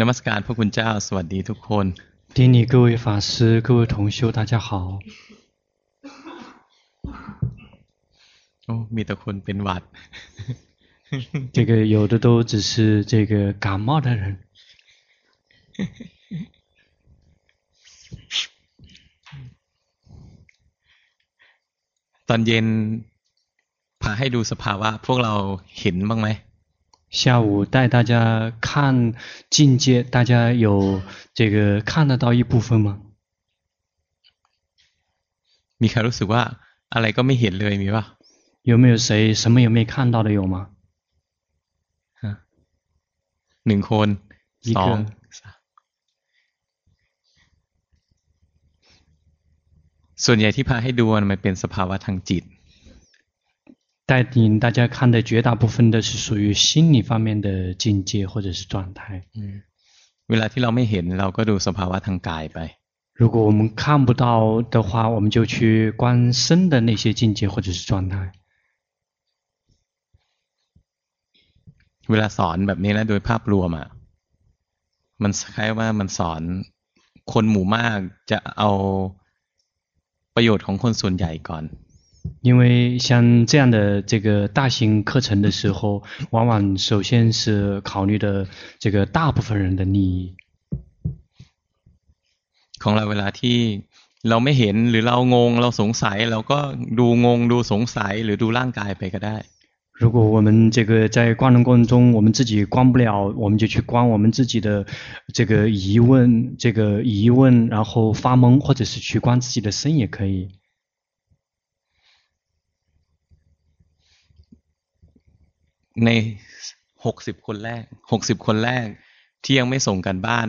นมัสการพระคุณเจ้าสวัสดีทุกคน 顶礼各位法师、各位同修，大家好。โอ้มีแต่คนเป็นหวัด 这个有的都只是这个感冒的人。 ตอนเย็นพาให้ดูสภาวะ พวกเราเห็นบ้างไหม 下午带大家看境界，大家有这个看得到一部分吗？ มีใครรู้สึกว่า อะไรก็ไม่เห็นเลยมีป่ะ 有没有谁什么也没看到的有吗？ หนึ่งคน 一 สอง 个 สามส่วนใหญ่ที่พาให้ดูมันเป็นสภาวะทางจิต 带领大家看的绝大部分都是属于心理方面的境界或者是状态。 อืมเวลาที่เราไม่เห็นเราก็ดูสภาวะทางกายไป 如果我们看不到的话，我们就去观身的那些境界或者是状态。 เวลาสอนแบบนี้แล้วโดยภาพรวมอ่ะ มันคล้ายว่ามันสอนคนหมู่มากจะเอาประโยชน์ของคนส่วนใหญ่ก่อน 因为像这样的这个大型课程的时候，往往首先是考虑的这个大部分人的利益。 ของเราเวลาที่เราไม่เห็นหรือเรางง เราสงสัย เราก็ดูงงดูสงสัยหรือดูร่างกายไปก็ได้ 如果我们这个在观的过程中，我们自己观不了，我们就去观我们自己的这个疑问，这个疑问，然后发懵，或者是去观自己的身也可以。 ในหกสิบคนแรกหกสิบคนแรก ที่ยังไม่ส่งกันบ้าน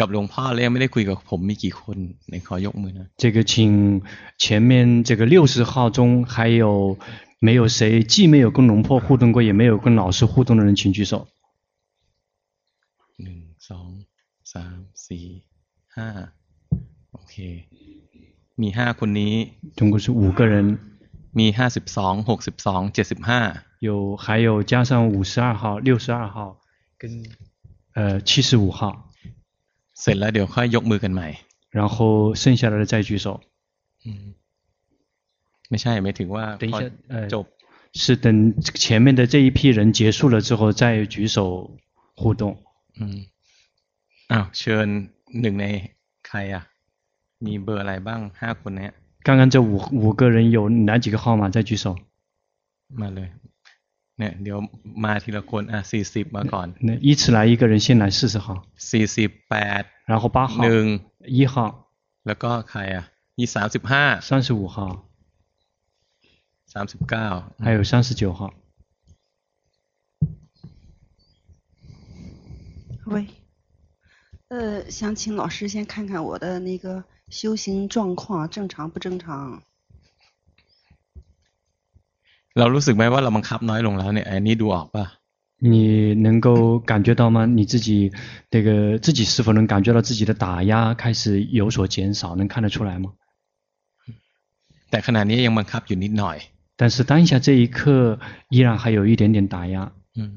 กับหลวงพ่อแล้วยังไม่ได้คุยกับผมมีกี่คนในขอยกมือนะ 这个请前面这个六十号中还有没有谁既没有跟龙婆互动过，也没有跟老师互动的人，请举手。 หนึ่งสองสามสี่ห้าโอเค มีห้าคนนี้ 总共是五个人， มีห้าสิบสองหกสิบสองเจ็ดสิบห้า 有还有加上五十二号、六十二号跟呃七十五号， เสร็จแล้วเดี๋ยวค่อยยกมือกันใหม่ 然后剩下来的再举手。 อืมไม่ใช่ไม่ถึงว่า 等一 พอ 下，呃 จ，บ 是等前面的这一批人结束了之后再举手互动。 อืมอ้าวเชิญหนึ่งในใครอ่ะ มีเบอร์อะไรบ้างห้าคนเนี้ย 刚刚这五五个人有哪几个号码？再举手。 มาเลย เนี่ย เดี๋ยวมาทีละคนอ่ะสี่สิบมาก่อน 那依次来，一个人先来四十号， สี่สิบแปด 然后八号 ห、นึ่ง 一号、 แล้วก็ใครอ่ะยี่สามสิบห้า 三十五号， สามสิบเก้า 还有三十九号。喂，呃，想请老师先看看我的那个修行状况正常不正常？ เรารู้สึกไหมว่าเราบังคับน้อยลงแล้วเนี่ยอันนี้ดูออกป่ะ 你能够感觉到吗？你自己这个自己是否能感觉到自己的打压开始有所减少？能看得出来吗？ แต่ขณะนี้ยังบังคับอยู่นิดหน่อย 但是当下这一刻依然还有一点点打压。 อืม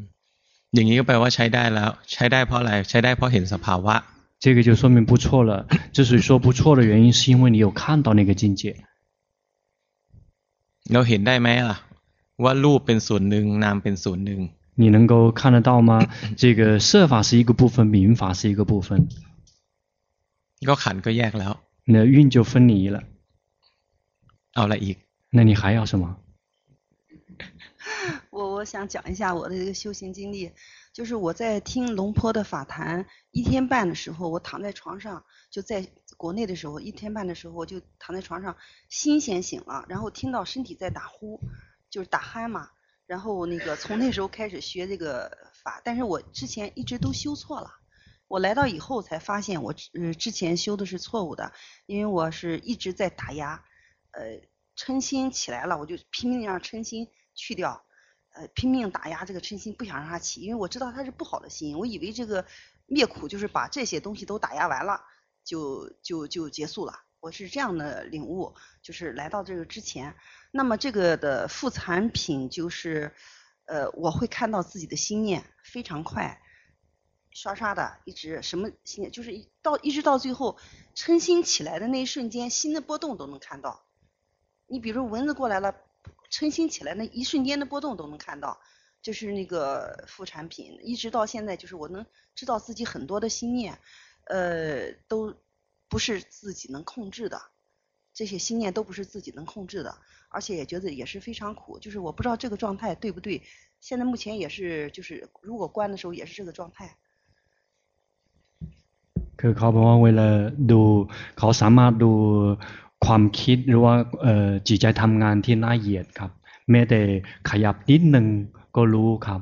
อย่างนี้ก็แปลว่าใช้ได้แล้ว ใช้ได้เพราะอะไร ใช้ได้เพราะเห็นสภาวะ 这个就说明不错了。之所以说不错的原因，是因为你有看到那个境界。 เราเห็นได้ไหมล่ะ ว่ารูปเป็นส่วนหนึ่งนามเป็นส่วนหนึ่ง 你能够看得到吗？这个色法是一个部分，名法是一个部分， ก็ขันธ์ก็แยกแล้ว 那蕴就分离了。 เอาอะไรอีก 那你还要什么？我我想讲一下我的这个修行经历，就是我在听龙坡的法坛一天半的时候，我躺在床上，就在国内的时候一天半的时候，我就躺在床上，心先醒了，然后听到身体在打呼， 就是打鼾嘛。然后那个从那时候开始学这个法，但是我之前一直都修错了。我来到以后才发现我呃之前修的是错误的，因为我是一直在打压，呃嗔心起来了，我就拼命让嗔心去掉，呃拼命打压这个嗔心，不想让它起，因为我知道它是不好的心，我以为这个灭苦就是把这些东西都打压完了，就就就结束了。我是这样的领悟，就是来到这个之前。那么这个的副产品就是，呃，我会看到自己的心念非常快，刷刷的，一直什么心念，就是到一直到最后称心起来的那一瞬间，心的波动都能看到。你比如蚊子过来了，称心起来那一瞬间的波动都能看到，就是那个副产品，一直到现在，就是我能知道自己很多的心念，呃，都不是自己能控制的，这些心念都不是自己能控制的，而且也觉得也是非常苦，就是我不知道这个状态对不对。现在目前也是，就是如果关的时候也是这个状态。คือเขาบอกว่าเวลาดูเขาสามารถดูความคิดหรือว่าเอ่อจิตใจทำงานที่น่าเหยียดครับแม้แต่ขยับนิดหนึ่งก็รู้ครับ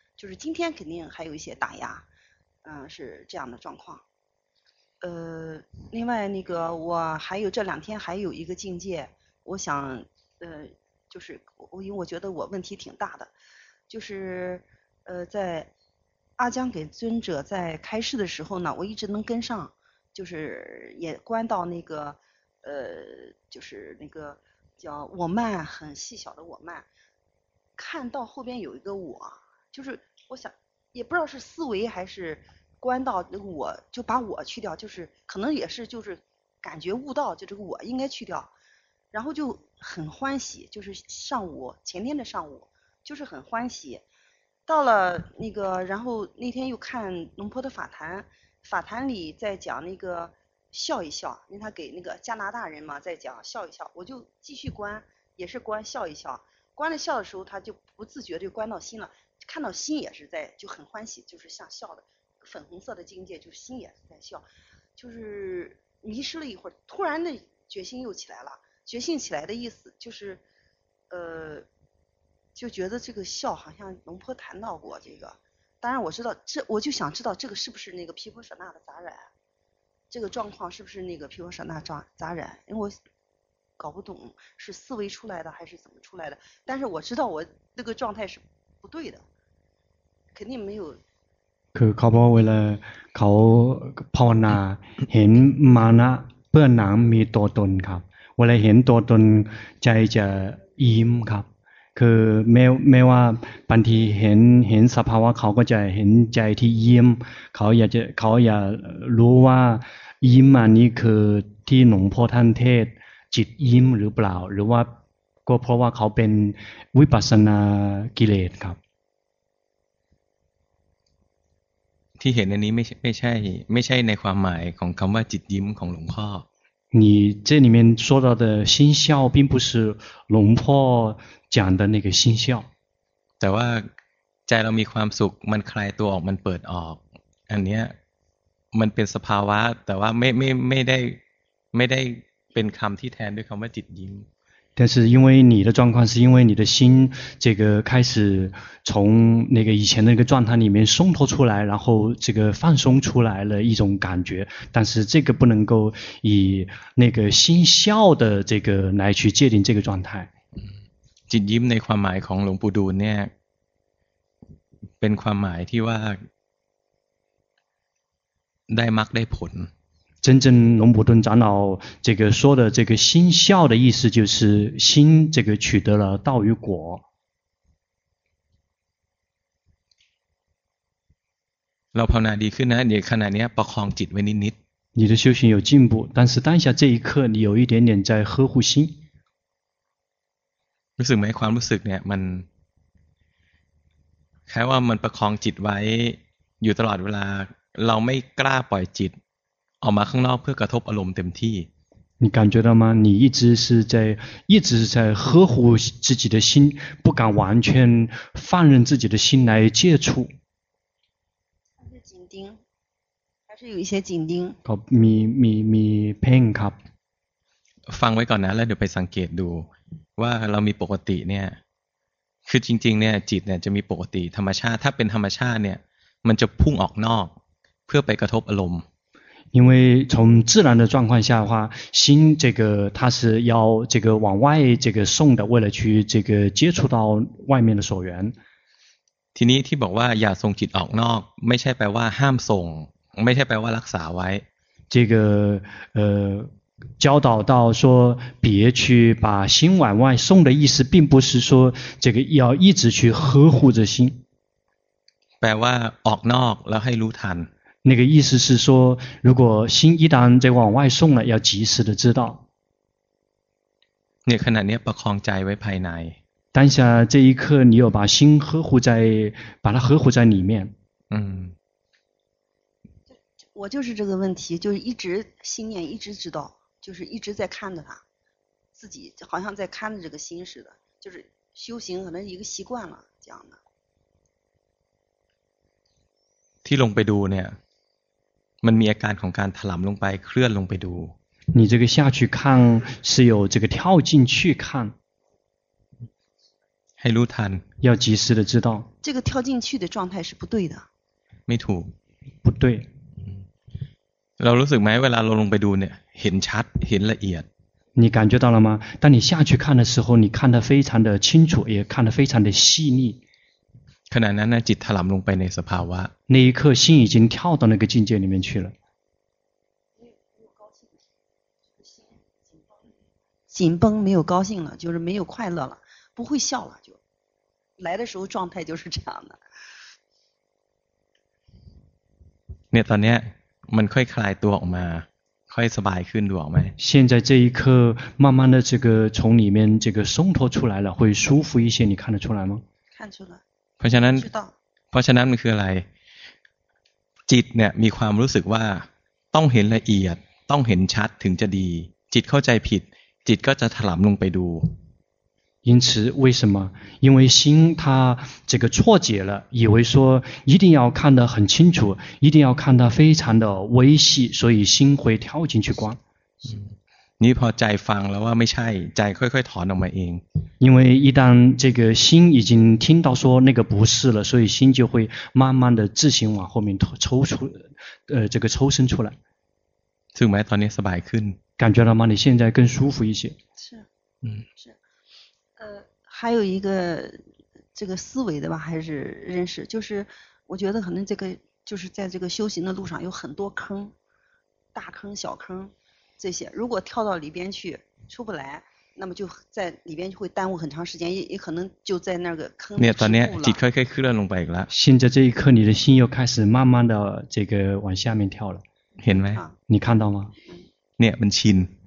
就是今天肯定还有一些打压，嗯，是这样的状况。呃，另外那个我还有这两天还有一个境界，我想呃。就是我，因为我觉得我问题挺大的，就是呃，在阿江给尊者在开示的时候呢，我一直能跟上，就是也观到那个呃，就是那个叫我慢很细小的我慢，看到后边有一个我，就是我想也不知道是思维还是关到那个我就把我去掉，就是可能也是就是感觉悟到就这个我应该去掉。然后就很欢喜，就是上午前天的上午，就是很欢喜。到了那个，然后那天又看龙坡的法坛，法坛里在讲那个笑一笑，因为他给那个加拿大人嘛，在讲笑一笑，我就继续关，也是关笑一笑。关了笑的时候，他就不自觉就关到心了，看到心也是在就很欢喜，就是像笑的粉红色的境界，就是心也是在笑，就是迷失了一会儿，突然的决心又起来了。觉醒起来的意思就是，呃，就觉得这个笑好像龙坡谈到过这个，当然我知道这我就想知道这个是不是那个毗婆舍那的杂染，这个状况是不是那个毗婆舍那杂杂染，因为我搞不懂是思维出来的还是怎么出来的，但是我知道我那个状态是不对的，肯定没有。คือเขาบอกเวลาเขาภาวนาเห็นมานะเปื้อนหนังมีตัวตนครับเวลาเห็นตัวตนใจจะยิ้มครับ คือแม้แม้ว่าบางทีเห็นเห็นสภาวะเขาก็จะเห็นใจที่ยิ้ม เขาอยากจะเขาอยากรู้ว่ายิ้มอันนี้คือที่หลวงพ่อท่านเทศจิตยิ้มหรือเปล่า หรือว่าก็เพราะว่าเขาเป็นวิปัสสนากิเลสครับ ที่เห็นอันนี้ไม่ไม่ใช่ ไม่ใช่ในความหมายของคำว่าจิตยิ้มของหลวงพ่อ你这里面说到的心笑，并不是龙婆讲的那个心笑。แต่ว่าใจเรามีความสุขมันคลายตัวออกมันเปิดออกอันเนี้ยมันเป็นสภาวะแต่ว่าไม่ไม่ไม่ได้ไม่ได้เป็นคำที่แทนด้วยคำว่าจิตยิ้ม 但是因为你的状况，是因为你的心这个开始从那个以前的那个状态里面松脱出来，然后这个放松出来了一种感觉。但是这个不能够以那个心笑的这个来去界定这个状态。จิตยิ้มในความหมายของหลวงปู่ดูลเนี่ยเป็นความหมายที่ว่าได้มรรคได้ผล 真正龙普顿长老这个说的这个心笑的意思，就是心这个取得了道与果。เราภาวนาดีขึ้นนะเดี๋ยวขณะนี้ประคองจิตไว้นิดๆ你的修行有进步，但是当下这一刻，你有一点点在呵护心。รู้สึกไหมความรู้สึกเนี่ยมันแค่ว่ามันประคองจิตไว้อยู่ตลอดเวลา เราไม่กล้าปล่อยจิต ออกมาข้างนอกเพื่อกระทบอารมณ์เต็มที่你感觉到吗？你一直是在一直在呵护自己的心，不敢完全放任自己的心来接触。还是紧盯，还是有一些紧盯。ครับมีมีมีเพ่งครับ ฟังไว้ก่อนนะแล้วเดี๋ยวไปสังเกตดู ว่าเรามีปกติเนี่ย คือจริง ๆ เนี่ย จิตเนี่ยจะมีปกติธรรมชาติ ถ้าเป็นธรรมชาติเนี่ย มันจะพุ่งออกนอก พื่อไปกระทบอารมณ์ 因为从自然的状况下的话，心这个它是要这个往外这个送的，为了去这个接触到外面的所缘。ทีนี้ที่บอกว่าอย่าส่งจิตออกนอก ไม่ใช่แปลว่าห้ามส่ง ไม่ใช่แปลว่ารักษาไว้。这个呃教导到说别去把心往外送的意思，并不是说这个要一直去呵护着心。แปลว่าออกนอกแล้วให้รู้ทัน。 那个意思是说，如果心一旦在往外送了，要及时的知道。เนี่ยขณะนี้ประคองใจไว้ภายใน。当下这一刻，你有把心呵护在，把它呵护在里面。嗯。我就是这个问题，就是一直心念一直知道，就是一直在看着它，自己好像在看着这个心似的，就是修行可能一个习惯了这样的。ที่ลงไปดูเนี่ย มันมีอาการของการถลำลงไปเคลื่อนลงไปดู你这个下去看是有这个跳进去看ให้รู้ทัน要及时的知道这个跳进去的状态是不对的ไม่ถูก不对เรารู้สึกไหมเวลาเราลงไปดูเนี่ยเห็นชัดเห็นละเอียด你感觉到了吗？当你下去看的时候，你看得非常的清楚，也看得非常的细腻。 ขณะนั้นนะจิตถลำลงไปในสภาวะ那一刻心已经跳到那个境界里面去了。紧绷没有高兴了，就是没有快乐了，不会笑了，就来的时候状态就是这样的。เนี่ยตอนเนี้ยมันค่อยคลายตัวออกมาค่อยสบายขึ้นดูออกไหม现在这一刻慢慢的这个从里面这个松脱出来了，会舒服一些，你看得出来吗？看出来。 เพราะฉะนั้นเพราะฉะนั้นมันคืออะไร จิตเนี่ยมีความรู้สึกว่าต้องเห็นละเอียด ต้องเห็นชัดถึงจะดี จิตเข้าใจผิด จิตก็จะถลำลงไปดู因此，为什么？因为心它这个错解了，以为说一定要看得很清楚，一定要看得非常的微细，所以心会跳进去观。 你พอใจฟังแล้วว่าไม่ใช่ใจค่อยๆถอนออกมาเอง因为一旦这个心已经听到说那个不是了，所以心就会慢慢的自行往后面抽出，呃，这个抽身出来。是吗？ตอนนี้สบายขึ้น感觉到吗？你现在更舒服一些。是，嗯，是。呃，还有一个这个思维的吧，还是认识，就是我觉得可能这个就是在这个修行的路上有很多坑，大坑小坑 这些，如果跳到里边去出不来，那么就在里边就会耽误很长时间，也也可能就在那个坑里。现在这一刻，你的心又开始慢慢的这个往下面跳了，你看到吗？你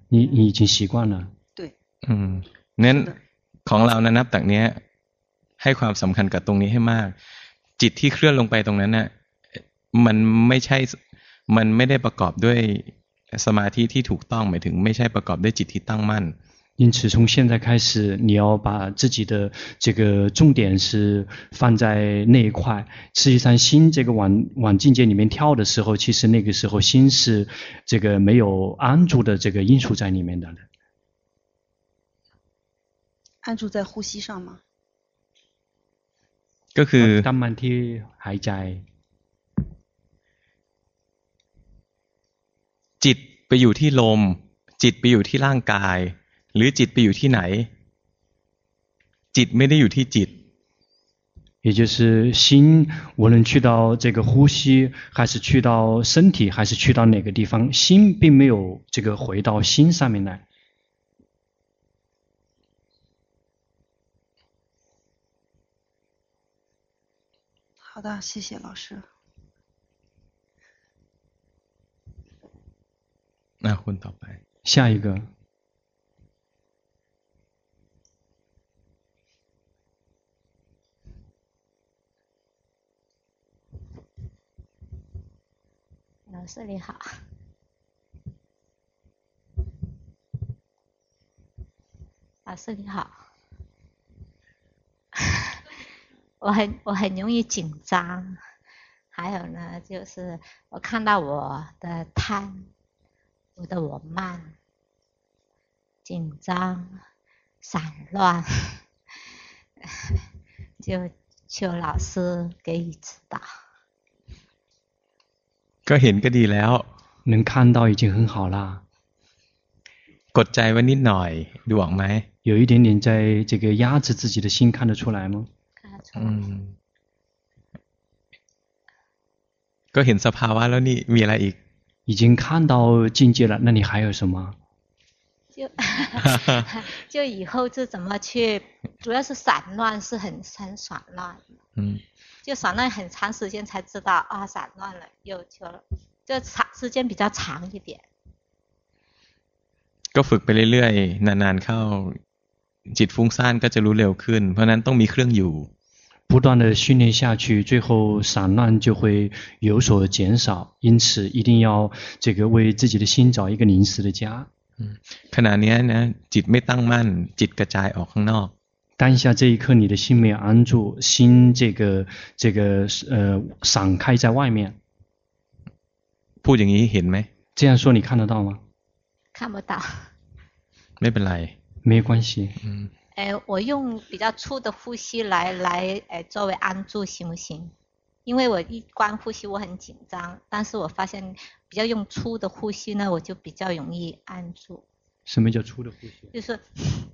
你已经习惯了。对。嗯，那。ของเรานะนับจากเนี้ยให้ความสำคัญกับตรงนี้ให้มาก จิตที่เคลื่อนลงไปตรงนั้นน่ะมันไม่ใช่มันไม่ได้ประกอบด้วย สมาธิที่ถูกต้องหมายถึงไม่ใช่ประกอบด้วยจิตที่ตั้งมั่น因此，从现在开始，你要把自己的这个重点是放在那一块。实际上，心这个往往境界里面跳的时候，其实那个时候心是这个没有安住的这个因素在里面的。安住在呼吸上吗？ก็คือตั้งมั่นที่หายใจ จิตไปอยู่ที่ลม จิตไปอยู่ที่ร่างกาย หรือจิตไปอยู่ที่ไหน จิตไม่ได้อยู่ที่จิต也就是心无论去到这个呼吸，还是去到身体，还是去到哪个地方，心并没有这个回到心上面来。好的，谢谢老师。 那混到白，下一个。老师你好，老师你好。我很我很容易紧张，还有呢，就是我看到我的贪，我的我慢，紧张，散乱，就求老师给予指导。 ก็เห็นก็ดีแล้ว 能看到已经很好啦。 กดใจไว้นิดหน่อย ดูออกไหม 有一点点在这个压制自己的心，看得出来吗？看得出 อื 来。 ม ก็เห็นสภาวะแล้วนี่มีอะไรอีก 已经看到境界了，那你还有什么？就就以后就怎么去，主要是散乱是很很散乱， อืม 就散乱很长时间才知道啊散乱了，又就了，就长时间比较长一点。 ก็ฝึกไปเรื่อยๆ นานๆเข้า จิตฟุ้งซ่านก็จะรู้เร็วขึ้น เพราะฉะนั้นต้องมีเครื่องอยู่ 不断的训练下去，最后散乱就会有所减少。因此，一定要这个为自己的心找一个临时的家。 ขณะเนี้ยนะ จิตไม่ตั้งมั่น จิตกระจายออกข้างนอก 当下这一刻，你的心没有安住，心这个这个呃散开在外面。 พูดอย่างนี้เห็นไหม 这样说你看得到吗？看不到。 ไม่เป็นไร 没关系。 อืม 哎，我用比较粗的呼吸来来，哎，作为安住行不行？因为我一关呼吸，我很紧张。但是我发现，比较用粗的呼吸呢，我就比较容易安住。什么叫粗的呼吸？就是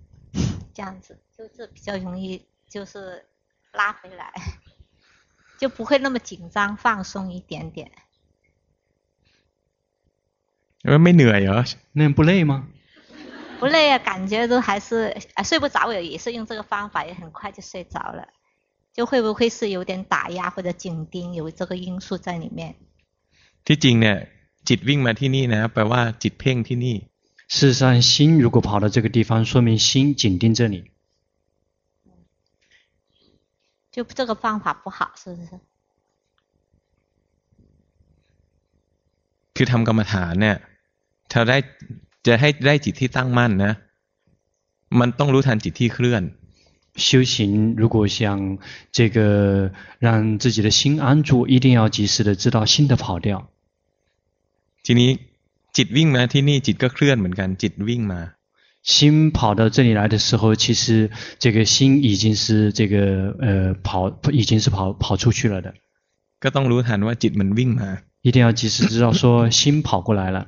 这样子，就是比较容易，就是拉回来，就不会那么紧张，放松一点点。我没累呀，那不累吗？不累啊，感觉都还是啊睡不着，我也是用这个方法，也很快就睡着了。就会不会是有点打压或者紧盯，有这个因素在里面？ ที่จริงเนี่ย จิตวิ่งมาที่นี่นะ แปลว่าจิตเพ่งที่นี่ 事实上，心如果跑到这个地方，说明心紧盯这里。就这个方法不好，是不是？ คือทำกรรมฐานเนี่ย ถ้าได้ จะให้ได้จิตที่ตั้งมั่นนะ มันต้องรู้ทันจิตที่เคลื่อน 修行如果想这个让自己的心安住，一定要及时的知道心的跑掉。 ทีนี้จิตวิ่งมาที่นี่จิตก็เคลื่อนเหมือนกัน จิตวิ่งมา 心跑到这里来的时候，其实这个心已经是这个呃跑，已经是跑跑出去了的。 ก็ต้องรู้ทันว่าจิตมันวิ่งมา 一定要及时知道说心跑过来了。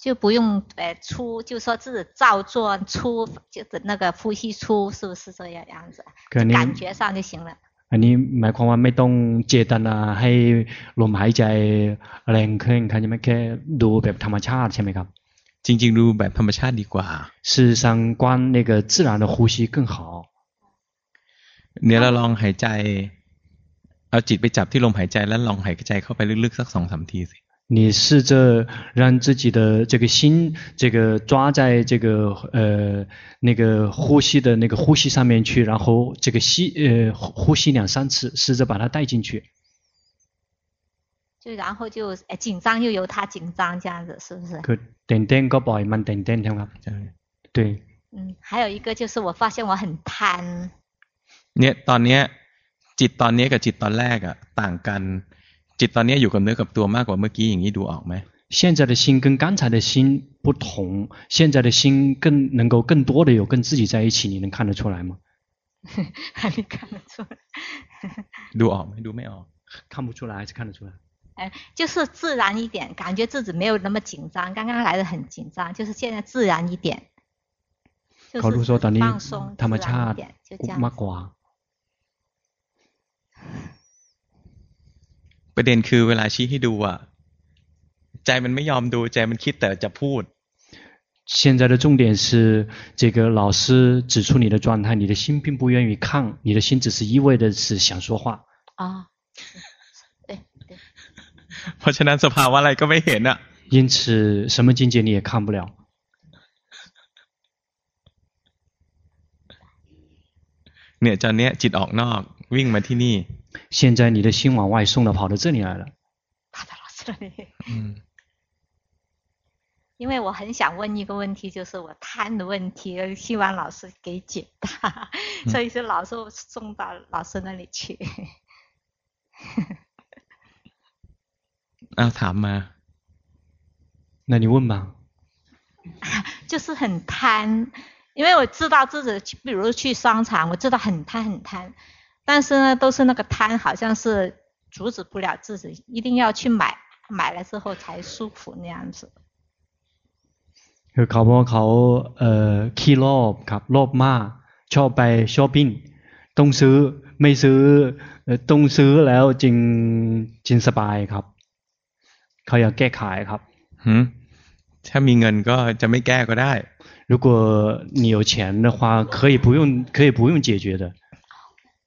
就不用呃粗，就说自己照做粗，就是那个呼吸粗，是不是这样样子？可能感觉上就行了。 อันนี้หมายความว่าไม่ต้องเจตนาให้ลมหายใจแรงขึ้นครับใช่ไหมแค่ดูแบบธรรมชาติใช่ไหมครับ จริง ๆ ดูแบบธรรมชาติดีกว่า 事实上观那个自然的呼吸更好。 เนี่ยเราลองหายใจ เอาจิตไปจับที่ลมหายใจแล้วลองหายใจเข้าไปลึกๆสักสองสามทีสิ 你试着让自己的这个心，这个抓在这个呃那个呼吸的那个呼吸上面去，然后这个吸呃呼吸两三次，试着把它带进去。就然后就哎紧张又由他紧张这样子，是不是？ คือเต้นเต้นก็ปล่อยมันเต้นเต้นใช่ไหมครับ ใช่ 对。嗯，还有一个就是我发现我很贪， เนี่ยตอนเนี้ย จิตตอนเนี้ยกับจิตตอนแรกอะต่างกัน จิตตอนเนี้ยอยู่กับเนื้อกับตัวมากกว่าเมื่อกี้อย่างนี้ดูออกไหม 现在的心跟刚才的心不同，现在的心更能够更多的有跟自己在一起，你能看得出来吗？你看得出来？ ดูออกไหมดูไม่ออก 看不出来还是看得出来？哎，就是自然一点，感觉自己没有那么紧张。刚刚来的很紧张，就是现在自然一点，就 เขารู้ 是 说ตอนนี้ 放松 ธรรม 自 ชา 然一 ติ 点，就这 มาก 样 กว่า ประเด็นคือเวลาชี้ให้ดูอะใจมันไม่ยอมดูใจมันคิดแต่จะพูด 现在的重点是，这个老师指出你的状态，你的心并不愿意看，你的心只是一味的是想说话。啊，对对， เพราะฉะนั้นสภาวะอะไรก็ไม่เห็นอะ 因此，什么境界你也看不了。 เนี่ยตอนเนี้ยจิตออกนอก วิ่งมาที่นี่ 现在你的心往外送了，跑到这里来了。跑到老师那里，嗯，因为我很想问一个问题，就是我贪的问题，希望老师给解答。所以说老师，送到老师那里去，那谈吗？那你问吧，就是很贪。因为我知道自己，比如去商场，我知道很贪，很贪。但是呢，都是那个贪，好像是阻止不了自己，一定要去买，买了之后才舒服那样子。คือเขาบอกเขาเอ่อขี้โลภครับโลภมากชอบไปช้อปปิ้งต้องซื้อไม่ซื้อต้องซื้อแล้วจึงจึงสบายครับเขาอยากแก้ไขครับ หืมถ้ามีเงินก็จะไม่แก้ก็ได้ 如果你有钱的话可以不用可以不用解决的 อืม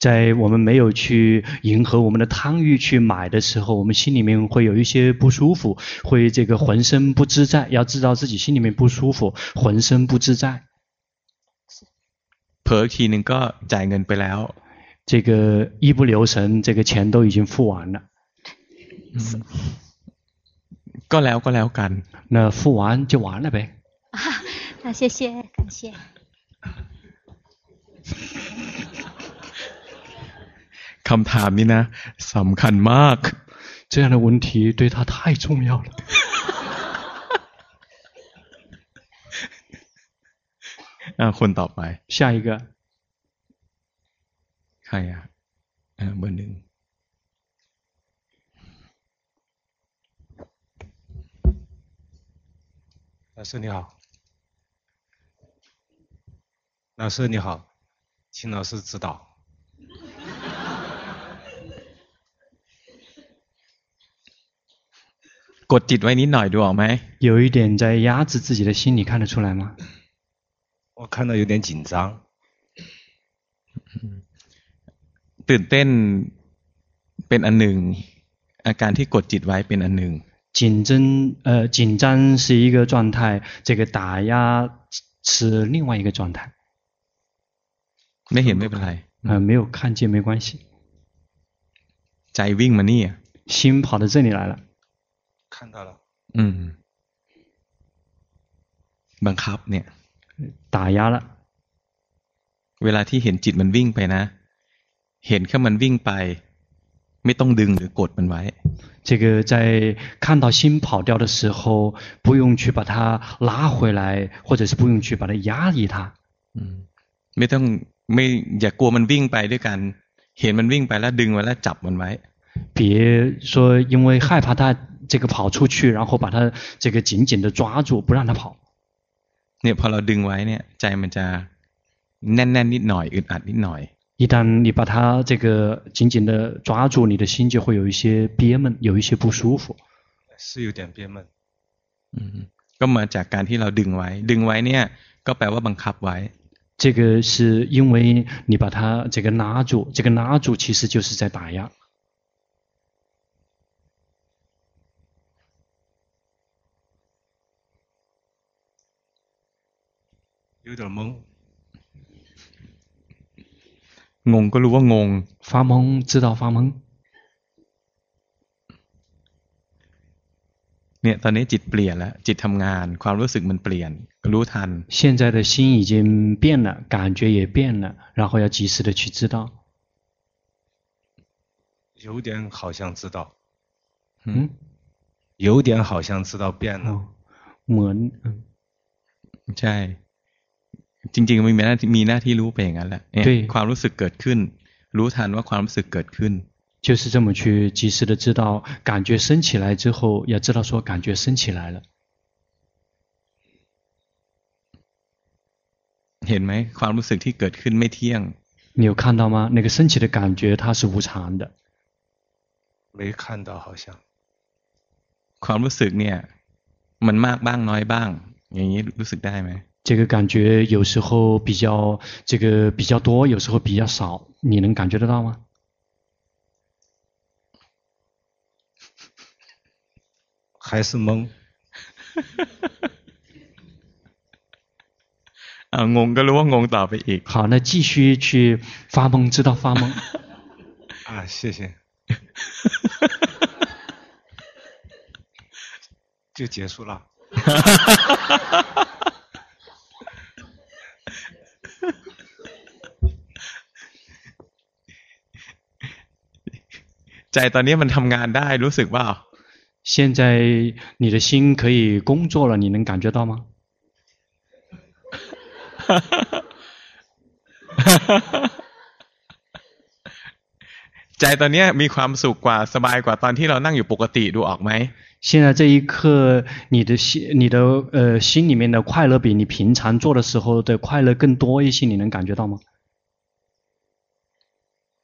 在我们没有去迎合我们的贪欲去买的时候，我们心里面会有一些不舒服，会这个浑身不自在。要知道自己心里面不舒服，浑身不自在。เผลอทีหนึ่งก็จ่ายเงินไปแล้ว 这个一不留神，这个钱都已经付完了。ก็แล้วก็แล้วกัน 那付完就完了呗。啊，那谢谢，感谢。 คำถามนี้นะสำคัญมาก 这样的问题对他太重要了。อ่าคนต่อไป 下一个， ใครอ่ะอ่าเบอร์หนึ่ง 老师你好，老师你好，请老师指导。 กดจิตไว้นิดหน่อยดูออกไหม 有一点在压制自己的心，你看得出来吗？我看到有点紧张， ตื่นเต้นเป็นอันหนึ่ง อาการที่กดจิตไว้เป็นอันหนึ่ง 紧张，呃，紧张是一个状态，这个打压是另外一个状态。 ไม่เห็นไม่เป็นไร 呃，没有看见没关系， ใจวิ่งมานี่อ่ะ 心跑到这里来了， 看到了， อืม บังคับเนี่ย 打压了。 เวลาที่เห็นจิตมันวิ่งไปนะ เห็นแค่มันวิ่งไป ไม่ต้องดึงหรือกดมันไว้ 这个在看到心跑掉的时候，不用去把它拉回来，或者是不用去把它压抑它。 อืมไม่ต้องไม่อย่ากลัวมันวิ่งไปด้วยกัน เห็นมันวิ่งไปแล้วดึงไว้แล้วจับมันไว้ 别说因为害怕它 这个跑出去，然后把它这个紧紧的抓住，不让它跑。 เนี่ยพอเราดึงไว้เนี่ย ใจมันจะแน่นๆนิดหน่อยอึดอัดนิดหน่อย 一旦你把它这个紧紧的抓住，你的心就会有一些憋闷，有一些不舒服。是有点憋闷。 อืมก็มาจากการที่เราดึงไว้ ดึงไว้เนี่ย ก็แปลว่าบังคับไว้ 这个是因为你把它这个拉住，这个拉住其实就是在打压。 有点懵， งงก็รู้ว่างง 发懵知道发懵， เนี่ย ตอนนี้จิตเปลี่ยนแล้ว จิตทำงาน ความรู้สึกมันเปลี่ยน รู้ทัน 现在的心已经变了，感觉也变了，然后要及时的去知道。有点好像知道，嗯，有点好像知道变了。 哦，เหมือน嗯 ใช่ จริงๆมันมีหน้าที่มีหน้าที่รู้ไปอย่างนั้นแหละเนี่ย 对 ความรู้สึกเกิดขึ้น รู้ทันว่าความรู้สึกเกิดขึ้น 就是这么去及时的知道，感觉升起来之后，要知道说感觉升起来了。 เห็นไหมความรู้สึกที่เกิดขึ้นไม่เที่ยง 你有看到吗？那个升起的感觉它是无常的。没看到好像， ความรู้สึกเนี่ย มันมากบ้างน้อยบ้าง อย่างนี้รู้สึกได้ไหม 这个感觉有时候比较这个比较多，有时候比较少，你能感觉得到吗？还是懵。啊，懵ก็รู้ว่างงต่อไปอีก。好，那继续去发懵，知道发懵。啊，谢谢。就结束了。 ใจตอนนี้มันทำงานได้รู้สึกว่า现在你的心可以工作了，你能感觉到吗？ใจตอนนี้มีความสุขกว่าสบายกว่าตอนที่เรานั่งอยู่ปกติดูออกไหม现在这一刻，你的心，你的呃心里面的快乐比你平常做的时候的快乐更多一些，你能感觉到吗？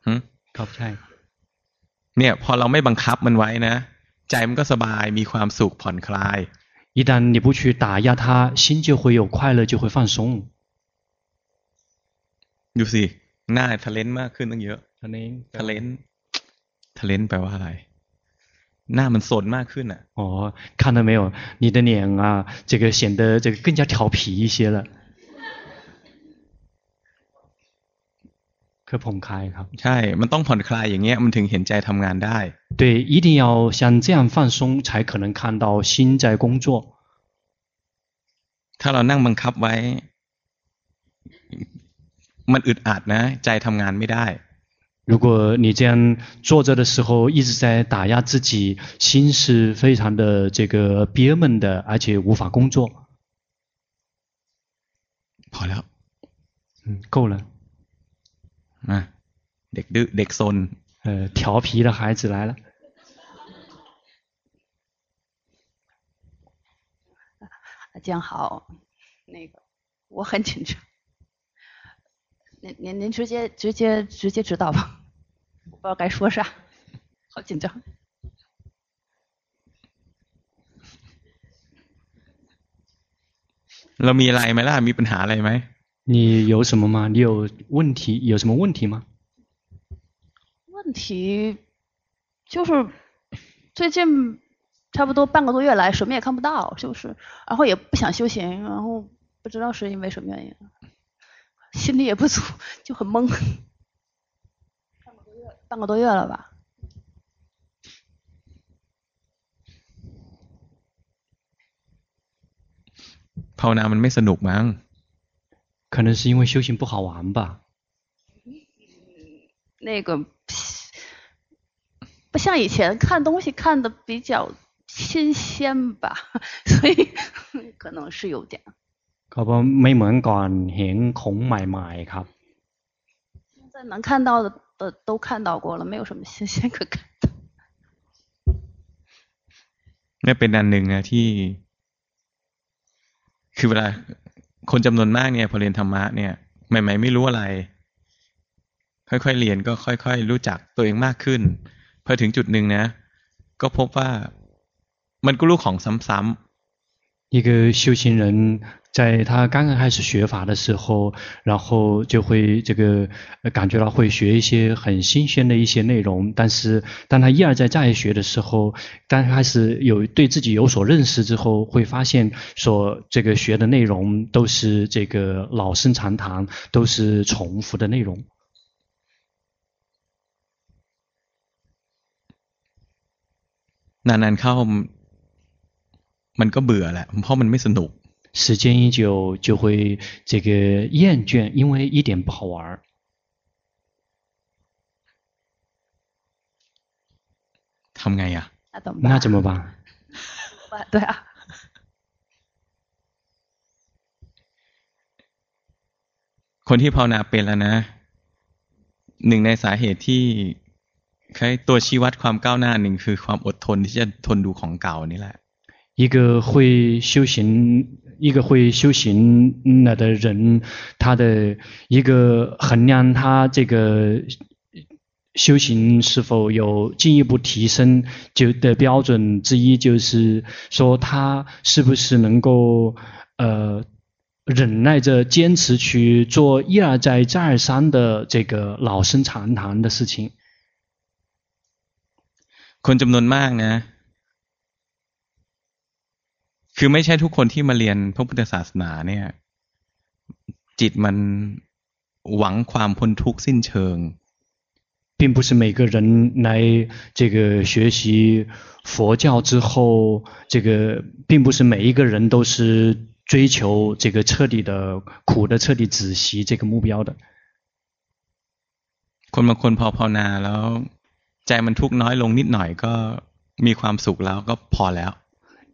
嗯，搞不太。 เนี่ยพอเราไม่บังคับมันไว้นะใจมันก็สบายมีความสุขผ่อนคลาย一旦你不去打压它，心就会有快乐，就会放松。ดูสิหน้าทะเลนมากขึ้นตั้งเยอะทะเลนทะเลนทะเลนแปลว่าอะไรหน้ามันสนมากขึ้นอ่ะ哦看到没有你的脸啊这个显得这个更加调皮一些了 คือผ่อนคลายครับใช่ มันต้องผ่อนคลายอย่างเงี้ยมันถึงเห็นใจทำงานได้对一定要像这样放松才可能看到心在工作ถ้าเรานั่งบังคับไว้ มันอึดอัดนะ ใจทำงานไม่ได้如果你这样坐着的时候一直在打压自己，心是非常的这个憋闷的，而且无法工作。好了，嗯，够了。 啊，เด็กดื้อเด็กซน，呃，调皮的孩子来了。这样好，那个我很紧张。您您您直接直接直接指导吧，我不知道该说啥，好紧张。เรามีอะไรไหมล่ะมีปัญหาอะไรไหม 你有什么吗？你有问题？有什么问题吗？问题就是最近差不多半个多月来什么也看不到，就是然后也不想修行，然后不知道是因为什么原因，心力也不足，就很懵。半个多月，半个多月了吧？ภาวนามันไม่สนุกมั้ง 可能是因为修行不好玩吧。那个不像以前看东西看得比较新鲜吧，所以可能是有点。可不没เหมือนก่อนเห็นของใหม่ๆครับ。现在能看到的的都看到过了，没有什么新鲜可看的。นี่เป็นอันหนึ่งนะที่คือเวลา คนจำนวนมากเนี่ยพอเรียนธรรมะเนี่ยใหม่ๆไม่รู้อะไร ค่อยๆเรียนก็ค่อยๆ รู้จักตัวเองมากขึ้นพอถึงจุดหนึ่งนะ ก็พบว่ามันก็รู้ของซ้ำๆ 一个修行人在他刚刚开始学法的时候，然后就会这个感觉到会学一些很新鲜的一些内容，但是当他一而再再学的时候，当开始有对自己有所认识之后，会发现所这个学的内容都是这个老生常谈，都是重复的内容。นานๆเข้า มันก็เบื่อแหละเพราะมันไม่สนุก时间一久就会这个厌倦，因为一点不好玩。ทำไง呀？那怎么办？对啊。คนที่ภาวนาเป็นแล้วนะหนึ่งในสาเหตุที่ใช้ตัวชี้วัดความก้าวหน้าหนึ่งคือความอดทนที่จะทนดูของเก่านี่แหละ 一个会修行。一个会修行了的人，他的一个衡量他这个修行是否有进一步提升就的标准之一，就是说他是不是能够 呃忍耐着坚持去做一而再再而三的这个老生常谈的事情。คนจำนวนมากนะ คือไม่ใช่ทุกคนที่มาเรียนพระพุทธศาสนาเนี่ยจิตมันหวังความพ้นทุกข์สิ้นเชิง并不是每个人来这个学习佛教之后，这个并不是每一个人都是追求这个彻底的苦的彻底止息这个目标的。คนบางคนพอภาวนาแล้วใจมันทุกข์น้อยลงนิดหน่อยก็มีความสุขแล้วก็พอแล้ว。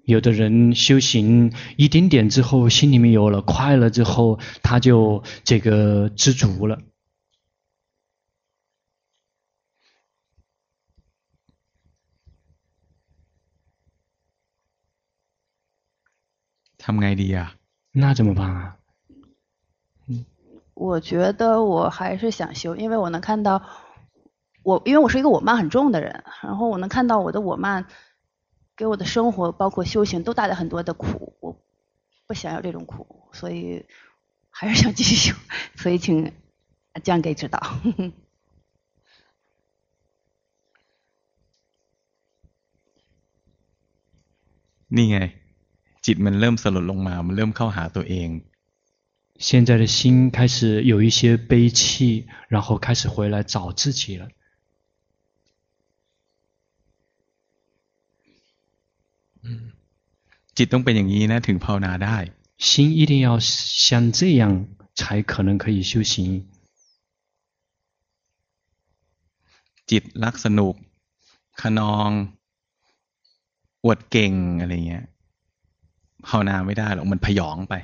有的人修行一丁点之后，心里面有了快乐之后，他就这个知足了。他们爱你呀，那怎么办啊？嗯，我觉得我还是想修，因为我能看到我，因为我是一个我慢很重的人，然后我能看到我的我慢。给我的生活，包括修行都带来很多的苦，我不想要这种苦，所以还是想继续修，所以请讲给指导。นี่ไง。จิตมันเริ่มสลดลงมา มันเริ่มเข้าหาตัวเอง 现在的心开始有一些悲戚，然后开始回来找自己了。 จิตต้องเป็นอย่างนี้นะถึงภาวนาได้ 心一定要像这样，才可能可以修行。จิตรักสนุกขนองอวดเก่งอะไรเงี้ยภาวนาไม่ได้หรอกมันพยองไป。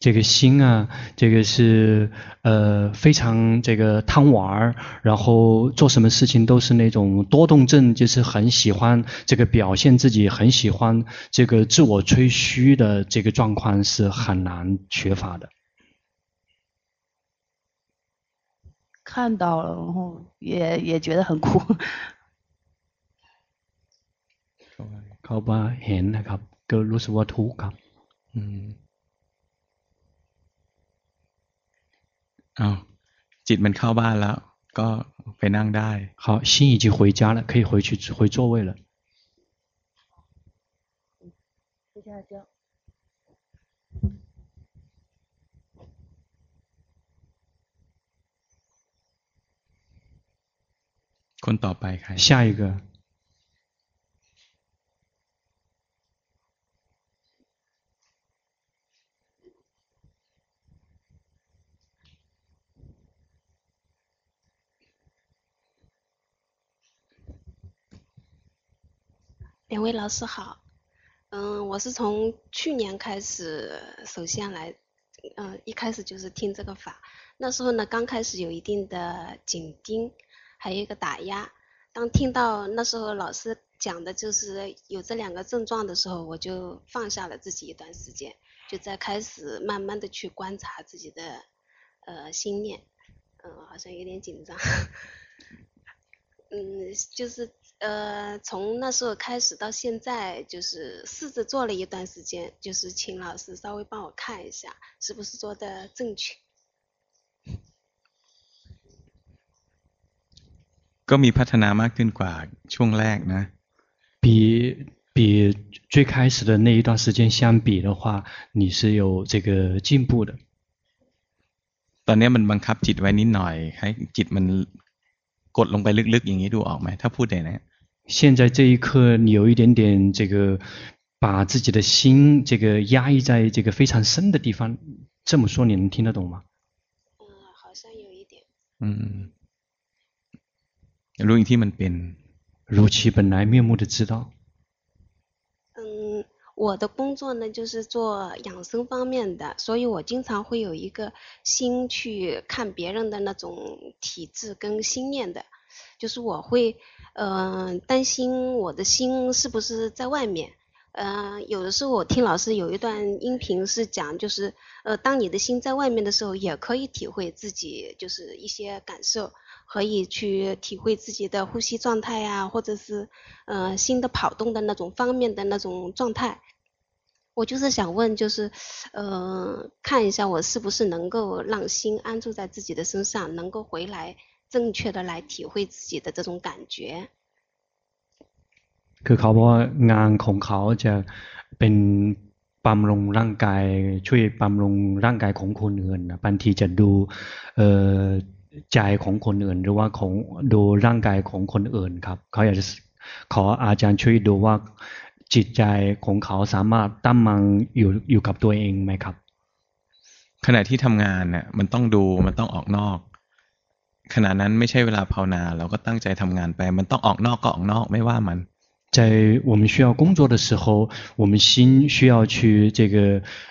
这个心啊，这个是呃非常这个贪玩，然后做什么事情都是那种多动症，就是很喜欢这个表现自己，很喜欢这个自我吹嘘的这个状况是很难学法的。看到了，然后也也觉得很苦。เขาว่าเห็นนะครับก็รู้สึกว่าทุกข์ครับอืม อ้าวจิตมันเข้าบ้านแล้ว ก็ไปนั่งได้好心已经回家了可以回去回座位了回家教คนต่อไปใคร下一个 两位老师好，嗯，我是从去年开始首先来，嗯，一开始就是听这个法，那时候呢，刚开始有一定的紧盯，还有一个打压。当听到那时候老师讲的就是有这两个症状的时候，我就放下了自己一段时间，就在开始慢慢的去观察自己的，呃，心念，嗯，好像有点紧张，嗯，就是。呃，从那时候开始到现在，就是试着做了一段时间，就是请老师稍微帮我看一下，是不是做的正确。ก็มีพัฒนามากขึ้นกว่าช่วงแรกนะ比比最开始的那一段时间相比的话，你是有这个进步的。ตอนนี้มันบังคับจิตไว้นิดหน่อยให้จิตมันกดลงไปลึกๆอย่างนี้ดูออกไหมถ้าพูดได้นะ 现在这一刻，你有一点点这个把自己的心这个压抑在这个非常深的地方，这么说你能听得懂吗？嗯，好像有一点。嗯。如影听们便如其本来面目的知道。嗯，我的工作呢就是做养生方面的，所以我经常会有一个心去看别人的那种体质跟心念的。就是我会。嗯、呃，担心我的心是不是在外面？嗯、呃，有的时候我听老师有一段音频是讲，就是呃，当你的心在外面的时候，也可以体会自己就是一些感受，可以去体会自己的呼吸状态呀、啊，或者是呃心的跑动的那种方面的那种状态。我就是想问，就是，呃，看一下我是不是能够让心安住在自己的身上，能够回来正确的来体会自己的这种感觉。คือเขาบอกว่างานของเขาจะเป็นบำรุงร่างกายช่วยบำรุงร่างกายของคนอื่นนะบางทีจะดูเอ่อใจของคนอื่น หรือว่าของดูร่างกายของคนอื่นครับเขาอยากจะขออาจารย์ช่วยดูว่าจิตใจของเขาสามารถตั้งมั่นอยู่อยู่กับตัวเองไหมครับ ขณะที่ทำงานเนี่ยมันต้องดูมันต้องออกนอก ขณะนั้นไม่ใช่เวลาภาวนาเราก็ตั้งใจทำงานไป มันต้องออกนอกก็ออกนอกไม่ว่ามัน 在我们需要工作的时候，我们心需要去这个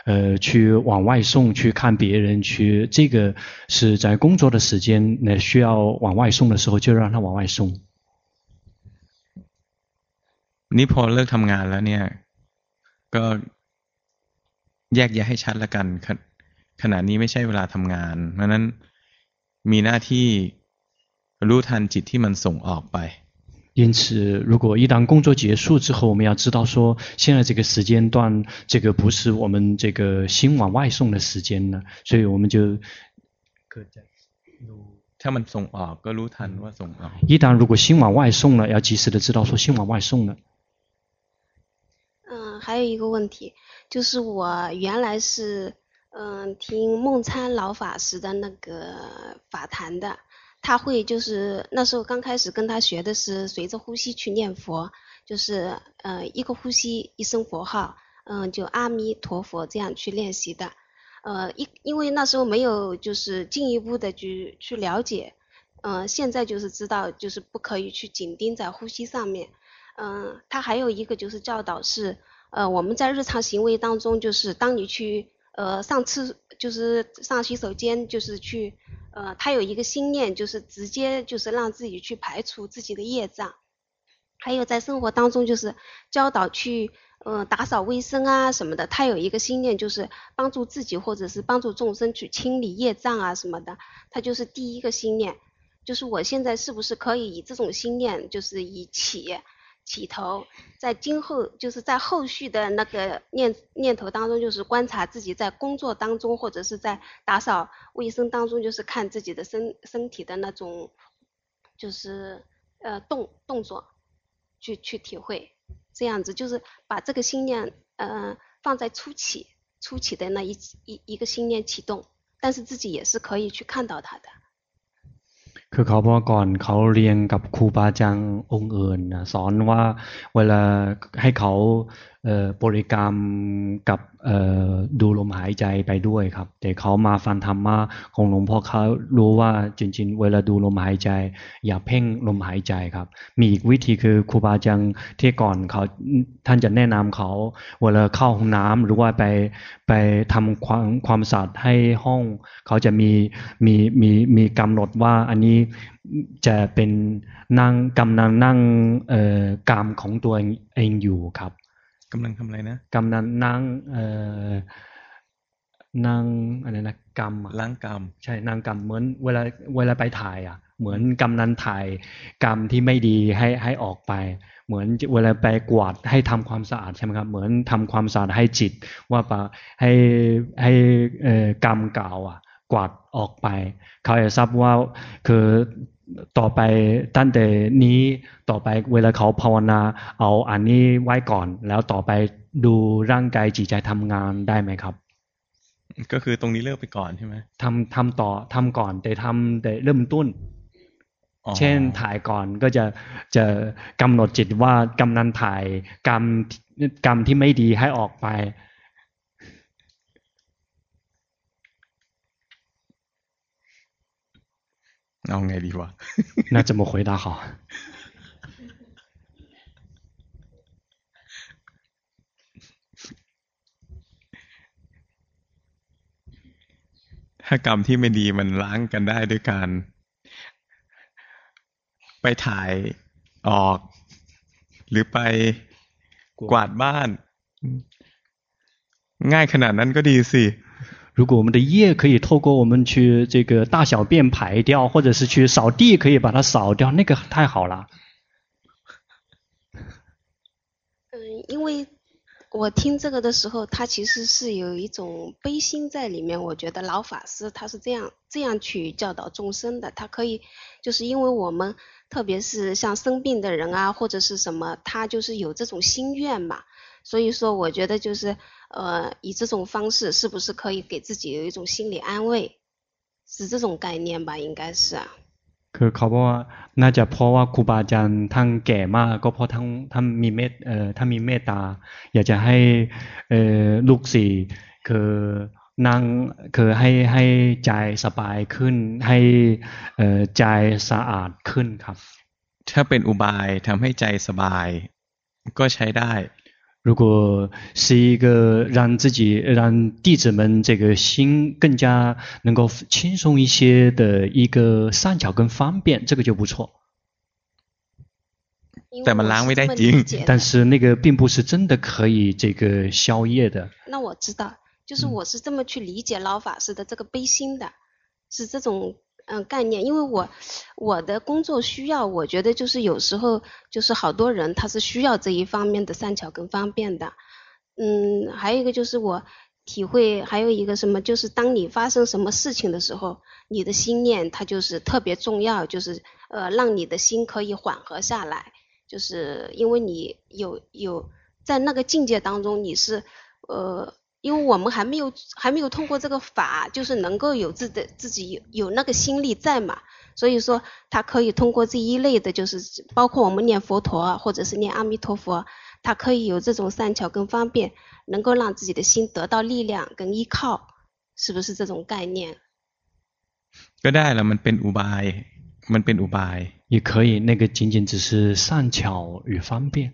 呃去往外送，去看别人，去这个是在工作的时间，那需要往外送的时候就让他往外送。นี่พอเลิกทำงานแล้วเนี่ย ก็แยกแยะให้ชัดละกันขขณะนี้ไม่ใช่เวลาทำงาน เพราะนั้น มีหน้าที่รู้ทันจิตที่มันส่งออกไป因此，如果一旦工作结束之后，我们要知道说，现在这个时间段，这个不是我们这个心往外送的时间了，所以我们就。ถ้ามันส่งออกก็รู้ทันว่าส่งออก。一旦如果心往外送了，要及时的知道说心往外送了。嗯，还有一个问题，就是我原来是 嗯听梦参老法师的那个法谈的。他会就是那时候刚开始跟他学的是随着呼吸去念佛，就是呃一个呼吸一声佛号，嗯、就阿弥陀佛这样去练习的，呃因因为那时候没有就是进一步的去去了解，嗯、现在就是知道就是不可以去紧盯在呼吸上面，嗯、他还有一个就是教导是，呃我们在日常行为当中就是当你去呃上厕就是上洗手间就是去。呃，他有一个心念，就是直接就是让自己去排除自己的业障，还有在生活当中就是教导去呃打扫卫生啊什么的，他有一个心念就是帮助自己或者是帮助众生去清理业障啊什么的，他就是第一个心念，就是我现在是不是可以以这种心念，就是以起。起头，在今后就是在后续的那个念念头当中，就是观察自己在工作当中或者是在打扫卫生当中，就是看自己的身身体的那种，就是呃动动作，去去体会，这样子就是把这个心念呃放在初起初起的那一一一个心念启动，但是自己也是可以去看到它的。 คือเขาบอกก่อนเขาเรียนกับครูบาอาจารย์องค์อื่นสอนว่าเวลาให้เขาบริกรรมกับดูลมหายใจไปด้วยครับ แต่เขามาฟังธรรมะของหลวงพ่อเขารู้ว่าจริง ๆ เวลาดูลมหายใจ อย่าเพ่งลมหายใจครับ มีอีกวิธีคือครูบาอาจารย์ที่ก่อนเขาท่านจะแนะนำเขา เวลาเข้าห้องน้ำหรือว่าไปไปทำความความสะอาดให้ห้อง เขาจะมีมีมีมีกำหนดว่าอันนี้จะเป็นนั่งกำลังนั่งกรรมของตัวเองอยู่ครับ กำลังทำอะไรนะกำลังนั่งเอ่อนั่งอะไรนะกรรมล้างกรรมใช่นั่งกรรมเหมือนเวลาเวลาไปถ่ายอะ เหมือนกำนันถ่ายกรรมที่ไม่ดีให้ให้ออกไป เหมือนเวลาไปกวาดให้ทำความสะอาดใช่ไหมครับเหมือนทำความสะอาดให้จิต ว่าปะให้ให้เอ่อกรรมเก่าอะ กวาดออกไป เขาจะทราบว่าคือ ต่อไปตั้งแต่นี้ต่อไปเวลาเขาภาวนา เอาอันนี้ไว้ก่อน แล้วต่อไปดูร่างกายจิตใจทำงานได้ไหมครับ ก็คือตรงนี้เลิกไปก่อนใช่ไหมทำทำต่อทำก่อน แต่ทำแต่เริ่มต้น เช่นถ่ายก่อนก็จะจะกำหนดจิตว่ากำนันถ่ายกรรมกรรมที่ไม่ดีให้ออกไป เอาไงดีวะน่าจะโมโหดาค่ะถ้ากรรมที่ไม่ดีมันล้างกันได้ด้วยการ ไปถ่ายออก หรือไปกวาดบ้าน ง่ายขนาดนั้นก็ดีสิ 如果我们的业可以透过我们去这个大小便排掉，或者是去扫地可以把它扫掉，那个太好了。嗯，因为我听这个的时候，他其实是有一种悲心在里面。我觉得老法师他是这样这样去教导众生的，他可以就是因为我们特别是像生病的人啊，或者是什么，他就是有这种心愿嘛。所以说，我觉得就是呃，以这种方式是不是可以给自己有一种心理安慰，是这种概念吧？应该是啊。คือเขาบอกว่าน่าจะเพราะว่าครูบาอาจารย์ท่านแก่มากก็เพราะท่านท่านมีเมตเอ่อท่านมีเมตตาอยากจะให้เอ่อลูกศิษย์คือนั่งคือให้ให้ใจสบายขึ้นให้เอ่อใจสะอาดขึ้นครับถ้าเป็นอุบายทำให้ใจสบาย ก็ใช้ได้ 如果是一个让自己让弟子们这个心更加能够轻松一些的一个善巧跟方便，这个就不错。但是那个并不是真的可以这个消业的。那我知道，就是我是这么去理解老法师的这个悲心的，嗯、是这种。嗯，概念，因为我我的工作需要，我觉得就是有时候就是好多人他是需要这一方面的善巧跟方便的。嗯，还有一个就是我体会，还有一个什么，就是当你发生什么事情的时候，你的心念它就是特别重要，就是呃让你的心可以缓和下来，就是因为你有有在那个境界当中你是呃。因为我们还没有还没有通过这个法，就是能够有自的自己有有那个心力在嘛，所以说他可以通过这一类的，就是包括我们念佛陀或者是念阿弥陀佛，他可以有这种善巧跟方便，能够让自己的心得到力量跟依靠，是不是这种概念？ก็ได้了，มันเป็นอุบาย，มันเป็นอุบาย，也可以，那个仅仅只是善巧与方便。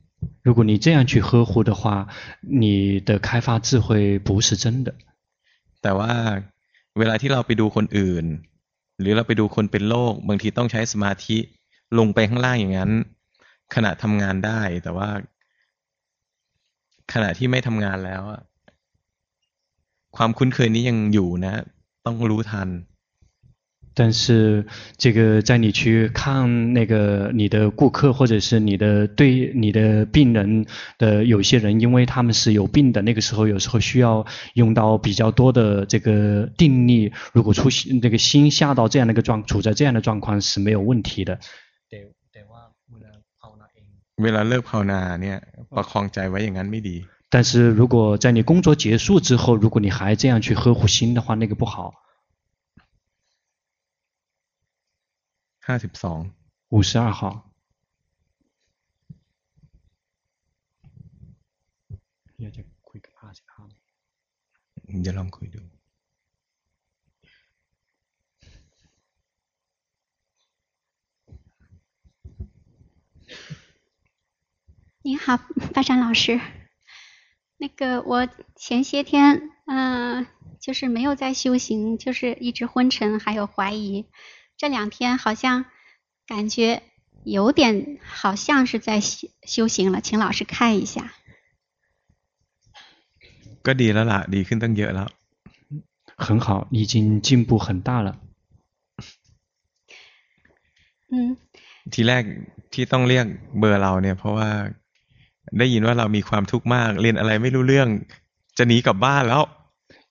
如果你这样去呵护的话，你的开发智慧不是真的。แต่ว่าเวลาที่เราไปดูคนอื่น หรือเราไปดูคนเป็นโรคบางทีต้องใช้สมาธิลงไปข้างล่างอย่างนั้น ขณะทำงานได้ แต่ว่า ขณะที่ไม่ทำงานแล้วความคุ้นเคยนี้ยังอยู่นะ ต้องรู้ทัน 但是，这个在你去看那个你的顾客，或者是你的对你的病人的有些人，因为他们是有病的，那个时候有时候需要用到比较多的这个定力。如果出现那个心下到这样的一个状，处在这样的状况是没有问题的。但是如果在你工作结束之后，如果你还这样去呵护心的话，那个不好。ห้าสิบสอง五十二号อยากจะคุยกับห้าสิบห้าจะลองคุยดู。你好，巴山老师。那个我前些天，嗯、呃，就是没有在修行，就是一直昏沉，还有怀疑。 这两天好像感觉有点，好像是在修修行了，请老师看一下。ก็ดีแล้วล่ะ，ดีขึ้นตั้งเยอะ了。很好，已经进步很大了。嗯。ทีแรกที่ต้องเรียกเบอร์เราเนี่ยเพราะว่าได้ยินว่าเรามีความทุกข์มากเรียนอะไรไม่รู้เรื่องจะหนีกลับบ้านแล้ว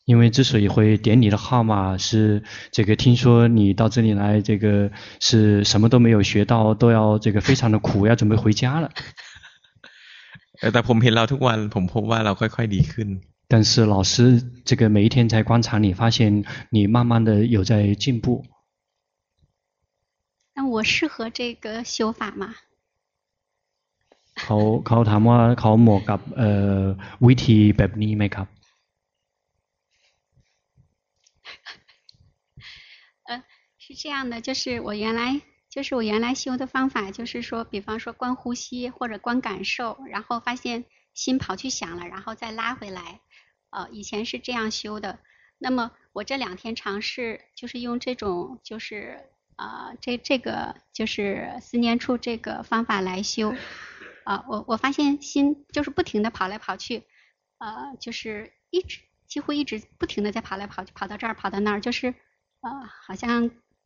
因为之所以会点你的号码，是这个听说你到这里来，这个是什么都没有学到，都要这个非常的苦，要准备回家了。但ผมเห็นเราทุกวันผมพบว่าเราค่อยๆดีขึ้น。但是老师这个每一天在观察你，发现你慢慢的有在进步。那我适合这个修法吗？เขาเขาถามว่าเขาเหมาะกับเอ่อวิธีแบบนี้ไหมครับ？ 是这样的，就是我原来就是我原来修的方法，就是说，比方说观呼吸或者观感受，然后发现心跑去想了，然后再拉回来。呃，以前是这样修的。那么我这两天尝试，就是用这种，就是啊、呃，这这个就是思念处这个方法来修。啊、我我发现心就是不停的跑来跑去，呃，就是一直几乎一直不停的在跑来跑去，跑到这儿跑到那儿，就是呃，好像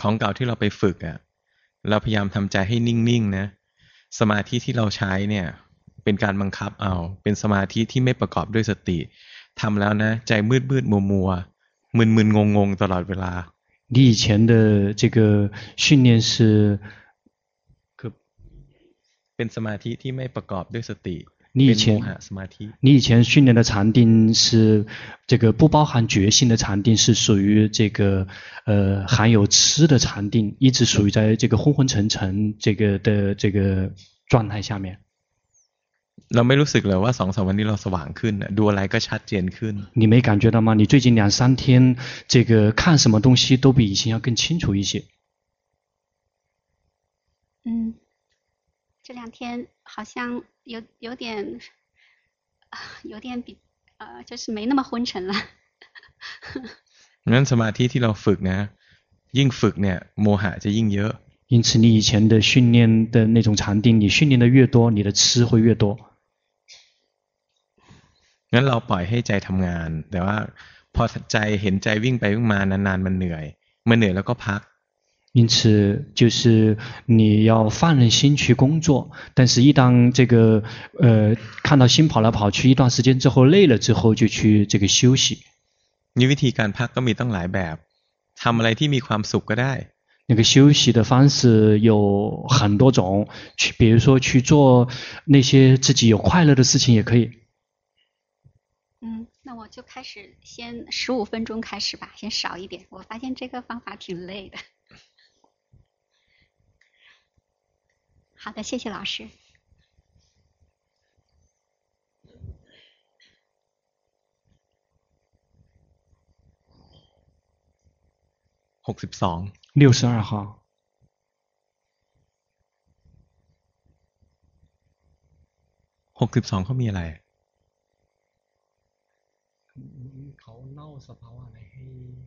ของเก่าที่เราไปฝึกอ่ะเราพยายามทำใจให้นิ่งๆนะสมาธิที่เราใช้เนี่ยเป็นการบังคับเอาเป็นสมาธิที่ไม่ประกอบด้วยสติทำแล้วนะใจมืดมืดมัวมัวมึนมึนงงงตลอดเวลา你以前的这个训练是คือเป็นสมาธิที่ไม่ประกอบด้วยสติ 你以前你以前训练的禅定是这个不包含觉性的禅定，是属于这个呃含有痴的禅定，一直属于在这个昏昏沉沉这个的这个状态下面。เราไม่รู้สึกเลยว่าสองสามวันนี้เราสว่างขึ้นดูอะไรก็ชัดเจนขึ้น你没感觉到吗？你最近两三天这个看什么东西都比以前要更清楚一些。嗯。 这两天好像有有点，有点比呃，就是没那么昏沉了。งั้นสมาธิที่เราฝึกนะยิ่งฝึกเนี่ยโมหะจะยิ่งเยอะ因此，你以前的训练的那种禅定，你训练的越多，你的痴会越多。งั้นเราปล่อยให้ใจทำงาน แต่ว่าพอใจเห็นใจวิ่งไปวิ่งมานานๆมันเหนื่อยมันเหนื่อยแล้วก็พัก 因此，就是你要放任心去工作，但是，一当这个呃看到心跑来跑去一段时间之后累了之后，就去这个休息。你วิธีการพักก็มีตั้งหลายแบบทำอะไรที่มีความสุขก็ได้那个休息的方式有很多种，去比如说去做那些自己有快乐的事情也可以。嗯，那我就开始先十五分钟开始吧，先少一点。我发现这个方法挺累的。 好的，谢谢老师。หกสิบสอง六十二号。หกสิบสองเขามีอะไรเขาเล่าสภาวะอะไรให้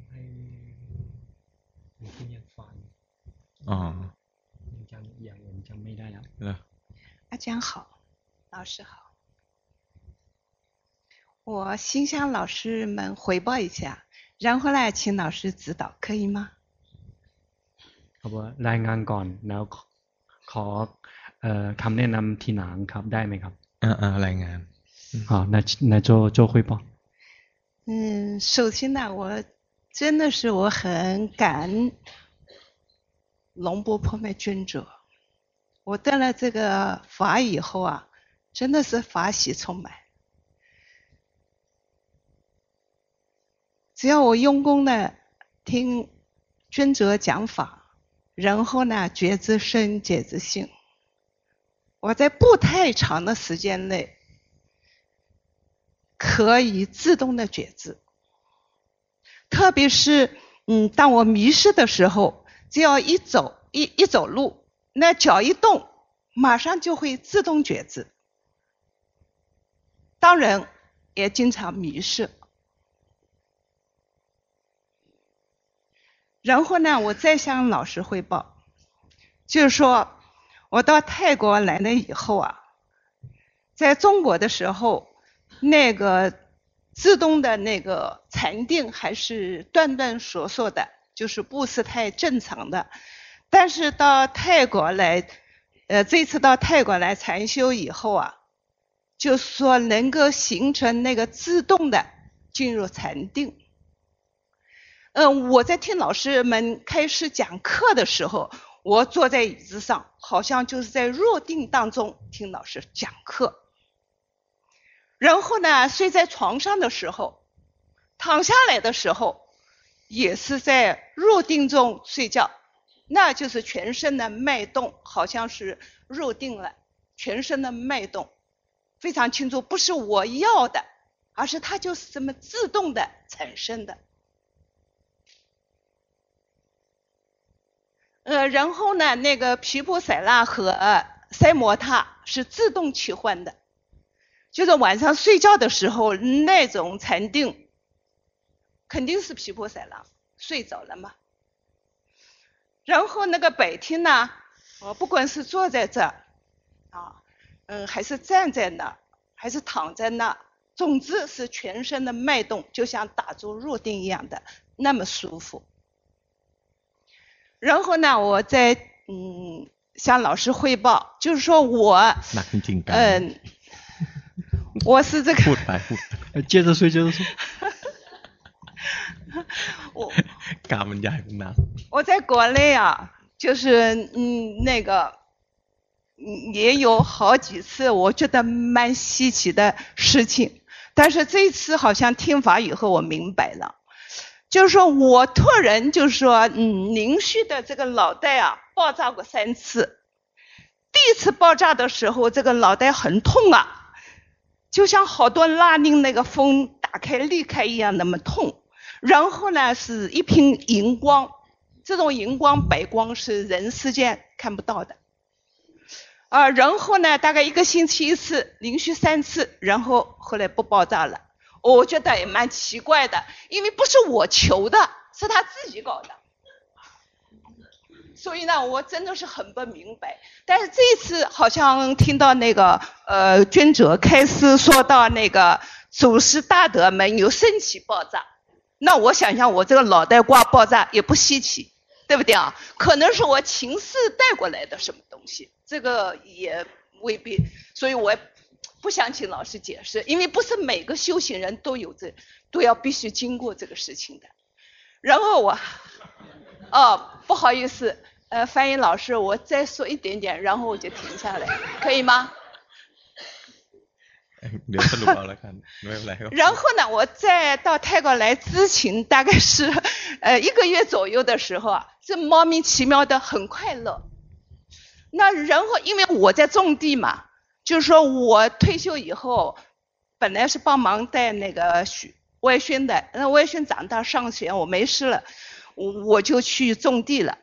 ให้คุณยังฟังอ๋อ 阿江好，老师好，我心向老师们汇报一下，然后来请老师指导，可以吗？好不，รายงานก่อนแล้วขอเอ่อคำแนะนำทีหลังครับได้ไหมครับอ่าอ่ารายงาน好，那那做做汇报。嗯，首先呢，我真的是我很感恩 龙波破灭尊者。我得了这个法以后啊，真的是法喜充满。只要我用功的听尊者讲法，然后呢觉知身觉知性，我在不太长的时间内可以自动的觉知。特别是嗯，当我迷失的时候，只要一走一一走路。那脚一动，马上就会自动觉知。当然，也经常迷失。然后呢，我再向老师汇报，就是说，我到泰国来了以后啊，在中国的时候，那个自动的那个禅定还是断断续续的，就是不是太正常的。但是到泰国来，呃，这次到泰国来禅修以后啊，就说能够形成那个自动的进入禅定。嗯、我在听老师们开始讲课的时候，我坐在椅子上，好像就是在入定当中听老师讲课。然后呢，睡在床上的时候，躺下来的时候，也是在入定中睡觉，那就是全身的脉动，好像是入定了，全身的脉动非常清楚，不是我要的，而是它就是这么自动的产生的。呃，然后呢，那个毗婆舍那和塞摩他是自动切换的，就是晚上睡觉的时候那种禅定，肯定是皮婆色狼睡着了嘛。然后那个白天呢，我不管是坐在这儿，啊，嗯，还是站在那，还是躺在那，总之是全身的脉动，就像打坐入定一样的，那么舒服。然后呢，我再嗯向老师汇报，就是说我嗯、呃，我是这个。接着睡，接着说。我。我在国内啊，就是嗯那个嗯也有好几次我觉得蛮稀奇的事情，但是这次好像听法以后我明白了。就是说我突然就是说，嗯，连续的这个脑袋啊爆炸过三次。第一次爆炸的时候，这个脑袋很痛啊，就像好多拉铃那个风打开裂开一样那么痛。然后呢，是一瓶荧光，这种荧光白光是人世间看不到的。啊，然后呢，大概一个星期一次，连续三次，然后后来不爆炸了。我觉得也蛮奇怪的，因为不是我求的，是他自己搞的。所以呢，我真的是很不明白。但是这一次好像听到那个呃尊者开始说到那个祖师大德们有身体爆炸，那我想想我这个脑袋瓜爆炸也不稀奇，对不对啊？可能是我前世带过来的什么东西，这个也未必。所以我。不想请老师解释，因为不是每个修行人都有这，都要必须经过这个事情的。然后我，哦，不好意思，呃，翻译老师，我再说一点点，然后我就停下来，可以吗？然后呢，我在到泰国来之前，大概是呃一个月左右的时候啊，这莫名其妙的很快乐。那然后因为我在种地嘛。就是说我退休以后，本来是帮忙带那个学外孙的，那外孙长大上学，我没事了，我我就去种地了。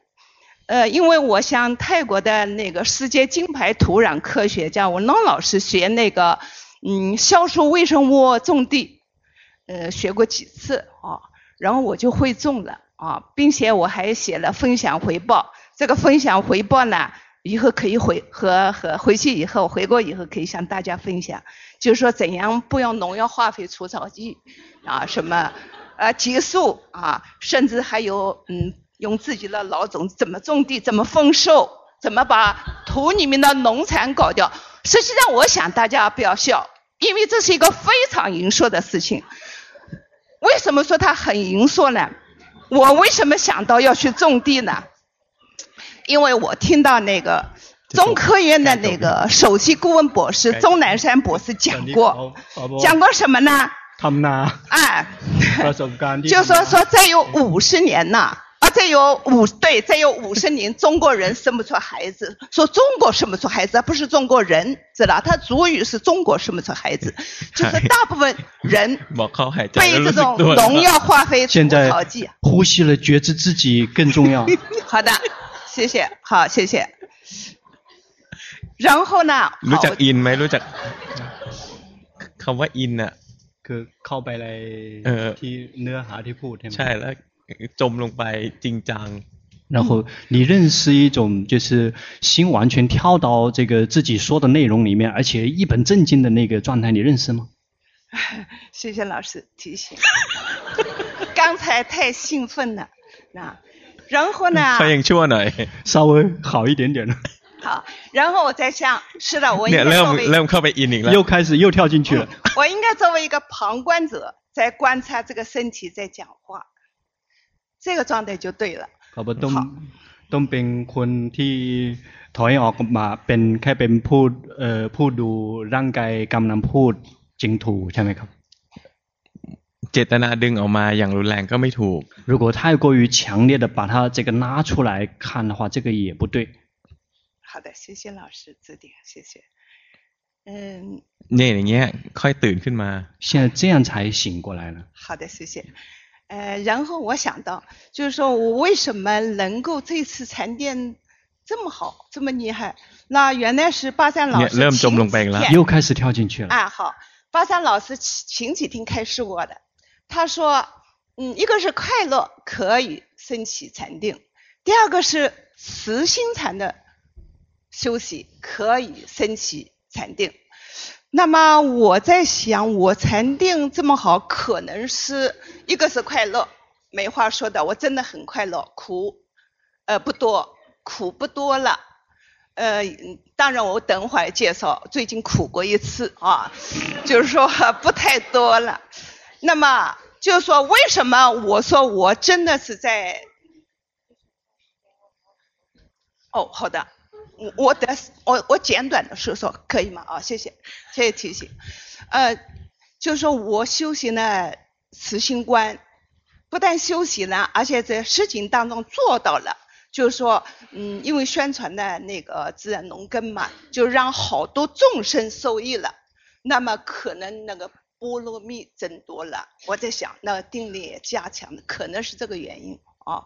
呃，因为我向泰国的那个世界金牌土壤科学家文龙老师学那个，嗯，销售微生物种地，呃，学过几次啊，然后我就会种了啊，并且我还写了分享回报。这个分享回报呢，以后可以回和和回去以后回国以后可以向大家分享，就是说怎样不用农药、化肥、除草剂啊，什么呃结束啊，甚至还有嗯用自己的老种怎么种地、怎么丰收、怎么把土里面的农残搞掉。实际上，我想大家不要笑，因为这是一个非常严肃的事情。为什么说它很严肃呢？我为什么想到要去种地呢？因为我听到那个中科院的那个首席顾问博士钟南山博士讲过，讲过什么呢？他们呢？哎，就说说再有五十年呐，啊，再有五对，再有五十年，中国人生不出孩子。说中国生不出孩子，不是中国人，知道？他主语是中国生不出孩子，就是大部分人被这种农药、化肥、除草剂。呼吸了，觉知自己更重要。好的。谢谢，好，谢谢。然后呢？รู้จักอินไหมรู้จักคำว่าอินน่ะคือเข้าไปในที่เนื้อหาที่พูดใช่ไหมใช่แล้ว จมลงไปจริงจัง然后你认识一种就是心完全跳到这个自己说的内容里面，而且一本正经的那个状态，你认识吗？谢谢老师提醒，刚才太兴奋了，那。然后呢？欢迎去我那，稍微好一点点了。好，然后我在想，是的，我应该作为又开始又跳进去了。我应该作为一个旁观者，在观察这个身体在讲话， 这个状态就对了。好不，都 ต้องเป็นคนที่ถอยออกมาเป็นแค่เป็นผู้เอ่อผู้ดูร่างกายกำลังพูดจริงถูกใช่ไหมครับ เจตนาดึงออกมาอย่างรุนแรงก็ไม่ถูก 如果太过于强烈的把它这个拉出来看的话，这个也不对。好的，谢谢老师指点，谢谢。嗯， เนี่ยอย่างเงี้ย ค่อยตื่นขึ้นมา 现在这样才醒过来了。好的，谢谢。 呃，然后我想到，就是说我为什么能够这次禅定这么好，这么厉害，那原来是巴山老师，又开始跳进去了，啊，好，巴山老师前前几天开始我的，他说嗯一个是快乐可以升起禅定，第二个是慈心禅的休息可以升起禅定。那么我在想，我禅定这么好，可能是一个是快乐，没话说的，我真的很快乐，苦，呃不多，苦不多了。呃，当然我等会儿介绍，最近苦过一次啊，就是说不太多了。那么就是说，为什么我说我真的是在？哦，好的，我我的我我简短的说说可以吗？啊，谢谢，谢谢提醒。呃，就是说我修行了慈心观，不但修行了，而且在实践当中做到了。就是说，嗯，因为宣传的那个自然农耕嘛，就让好多众生受益了。那么可能那个菠萝蜜增多了。我在想，那个定力也加强了，可能是这个原因啊。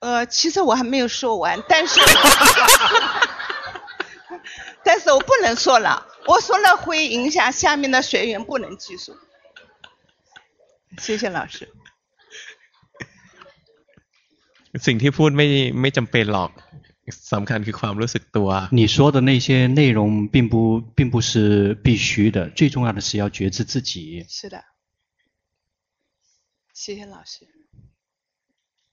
呃，其实我还没有说完，但是，但是我不能说了，我说了会影响下面的学员，不能继续。谢谢老师。 สิ่งที่พูดไม่ไม่จำเป็นหรอกสำคัญคือความรู้สึกตัว 你说的那些内容并不并不是必须的，最重要的是要觉知自己。是的，谢谢老师。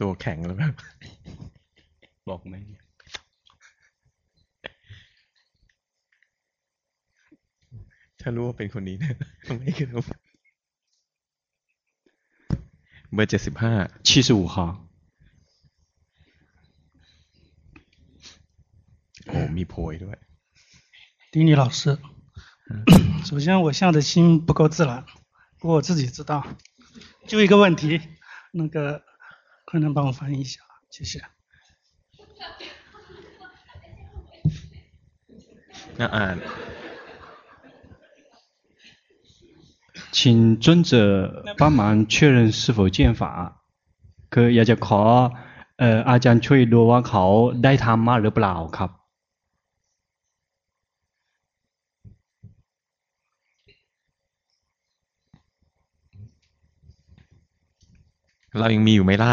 ตัวแข็งแล้วแบบ บอกไหม ถ้ารู้ว่าเป็นคนนี้เนี่ย ไม่คือเบอร์เจ็ดสิบห้า 七十五号， โอ้มีโพยด้วย 丁力老师，首先我现在的心不够自然，不过我自己知道。就一个问题，那个 可能帮我翻译一下，谢谢。 น่าอ่าน 请尊者帮忙确认是否见法คืออยากจะขอเอ่ออาจารย์ช่วยดูว่าเขาได้ทำมาหรือเปล่าครับ เรายังมีอยู่ไหมล่ะ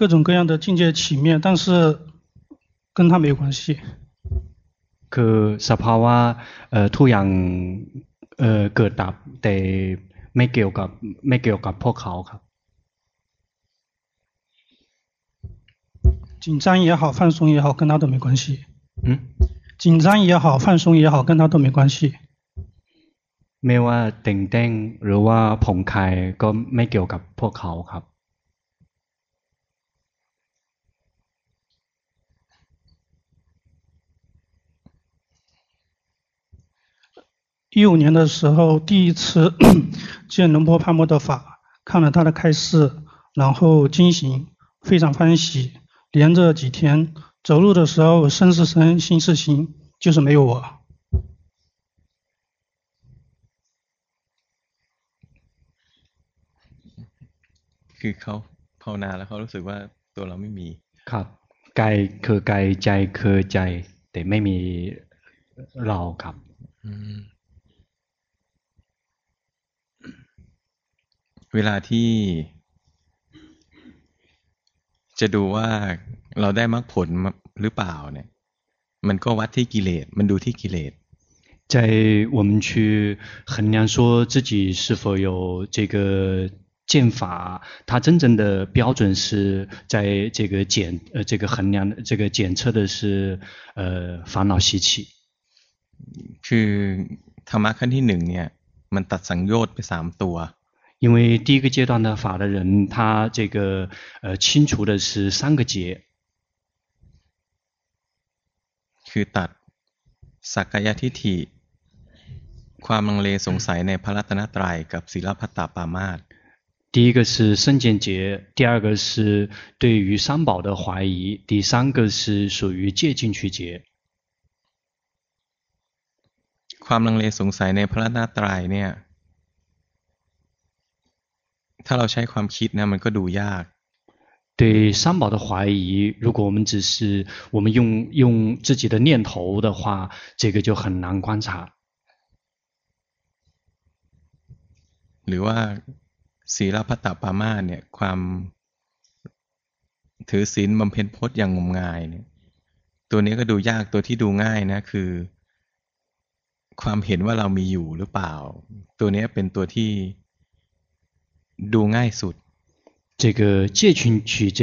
各种各样的境界起灭，但是跟他没有关系。 คือสภาวะเอ่อทุกอย่างเอ่อเกิดดับแต่ ไม่เกี่ยวกับไม่เกี่ยวกับพวกเขาครับ 紧张也好，放松也好，跟他都没关系。嗯，紧张也好，放松也好，跟他都没关系。 ไม่ว่าเต่งเต้งหรือว่าผ่องคลายก็ไม่เกี่ยวกับพวกเขาครับ 一五年的时候，第一次见龙婆帕默德法，看了他的开示，然后惊醒，非常欢喜。连着几天走路的时候，身是身，心是心，就是没有我。 คือเขาภาวนาแล้วเขารู้สึกว่าตัวเราไม่มี ครับกายคือกายใจคือใจ แต่ไม่มีเราครับ อืม เวลาที่ จะดูว่าเราได้มรรคผลหรือเปล่าเนี่ย มันก็วัดที่กิเลสมันดูที่กิเลส 在我们去衡量说自己是否有这个见法，它真正的标准是在这个检呃这个衡量这个检测的是呃烦恼习气。 คือธรรมะขั้นที่หนึ่งเนี่ย มันตัดสังโยชน์ไปสามตัว 因为第一个阶段的法的人，他这个呃清除的是三个结， คือตัดสักกายทิฏฐิ ความลังเลสงสัยในพระรัตนตรัยกับศีลพัตตปามาส 第一个是身见结，第二个是对于三宝的怀疑，第三个是属于戒禁取结。 ความลังเลสงสัยในพระรัตนตรัยเนี่ย ถ้าเราใช้ความคิดนะมันก็ดูยาก 对三宝的怀疑，如果我们只是我们用用自己的念头的话，这个就很难观察。 หรือว่าศีลพัตตปามาสเนี่ย ความถือศีลบำเพ็ญพจน์อย่างงมงายเนี่ย ตัวนี้ก็ดูยากตัวที่ดูง่ายนะ คือ ความเห็นว่าเรามีอยู่หรือเปล่า ตัวนี้เป็นตัวที่ ดูง่ายสุด 这个戒禁取这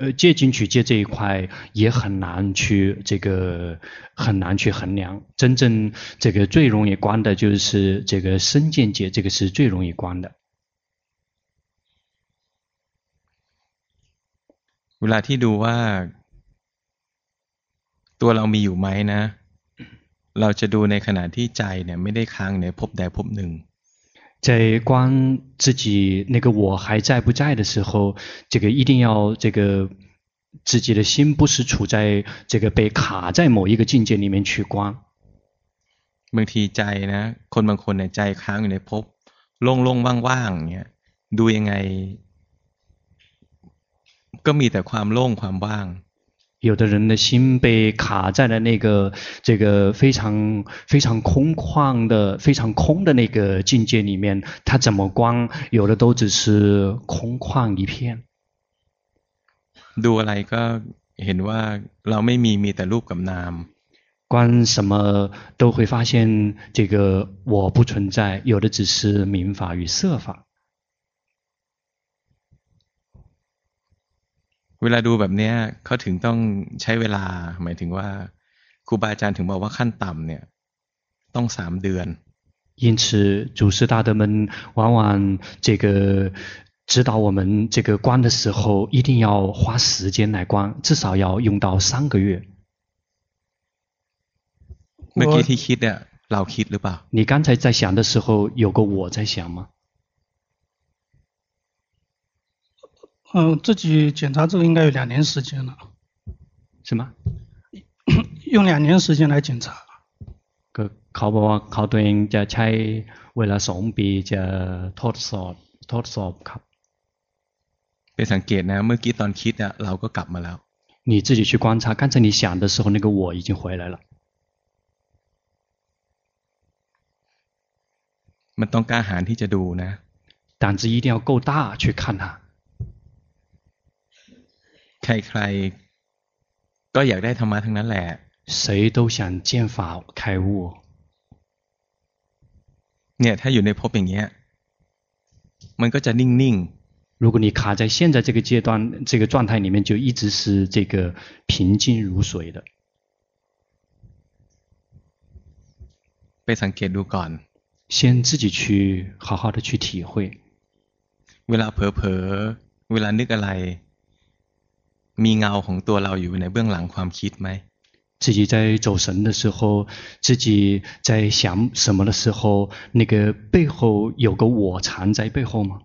呃戒禁取戒这一块也很难去这个很难去衡量。真正这个最容易观的就是这个身见戒，这个是最容易观的。 เวลาที่ดูว่า ตัวเรามีอยู่ไหมนะ เราจะดูในขณะที่ใจเนี่ยไม่ได้ค้างในภพใดภพหนึ่ง 在观自己那个我还在不在的时候，这个一定要这个自己的心不是处在这个被卡在某一个境界里面去观。 บางทีใจนะ คนบางคนเนี่ยใจค้างอยู่ในภพโล่งๆว่างๆเนี่ยดูยังไง ก็มีแต่ความโล่งความว่าง 有的人的心被卡在了那个这个非常非常空旷的、非常空的那个境界里面，他怎么观，有的都只是空旷一片。 ดูอะไรก็เห็นว่าเราไม่มีมีแต่รูปกับนาม 观什么都会发现这个我不存在，有的只是名法与色法。 เวลาดูแบบเนี้ยเขาถึงต้องใช้เวลา หมายถึงว่าครูบาอาจารย์ถึงบอกว่าขั้นต่ำเนี่ย ต้องสามเดือน 因此，祖师大德们往往这个指导我们这个观的时候，一定要花时间来观，至少要用到三个月。 เมื่อกี้ที่คิดเนี่ยเราคิดหรือเปล่า 你刚才在想的时候，有个我在想吗？ 嗯，自己检查这个应该有两年时间了。是吗？用两年时间来检查。 ก็เขาบอกว่าเขาตัวเองจะใช้เวลาสองปีจะทดสอบทดสอบครับ ไปสังเกตนะ เมื่อกี้ตอนคิดอะเราก็กลับมาแล้ว 你自己去观察，刚才你想的时候，那个我已经回来了。 มันต้องกล้าหาญที่จะดูนะ 胆子一定要够大去看它。 ใครๆ ก็อยากได้ธรรมะทั้งนั้นแหละ 谁都想见法开悟。 เนี่ยถ้าอยู่ในภพอย่างเงี้ย มันก็จะนิ่งๆ如果你卡在现在这个阶段、这个状态里面，就一直是这个平静如水的。ไปสังเกตดูก่อน。先自己去好好的去体会。เวลาเผลอๆเวลานึกอะไร มีเงาของตัวเราอยู่ในเบื้องหลังความคิดไหม自己在走神的时候，自己在想什么的时候，那个背后有个我藏在背后吗？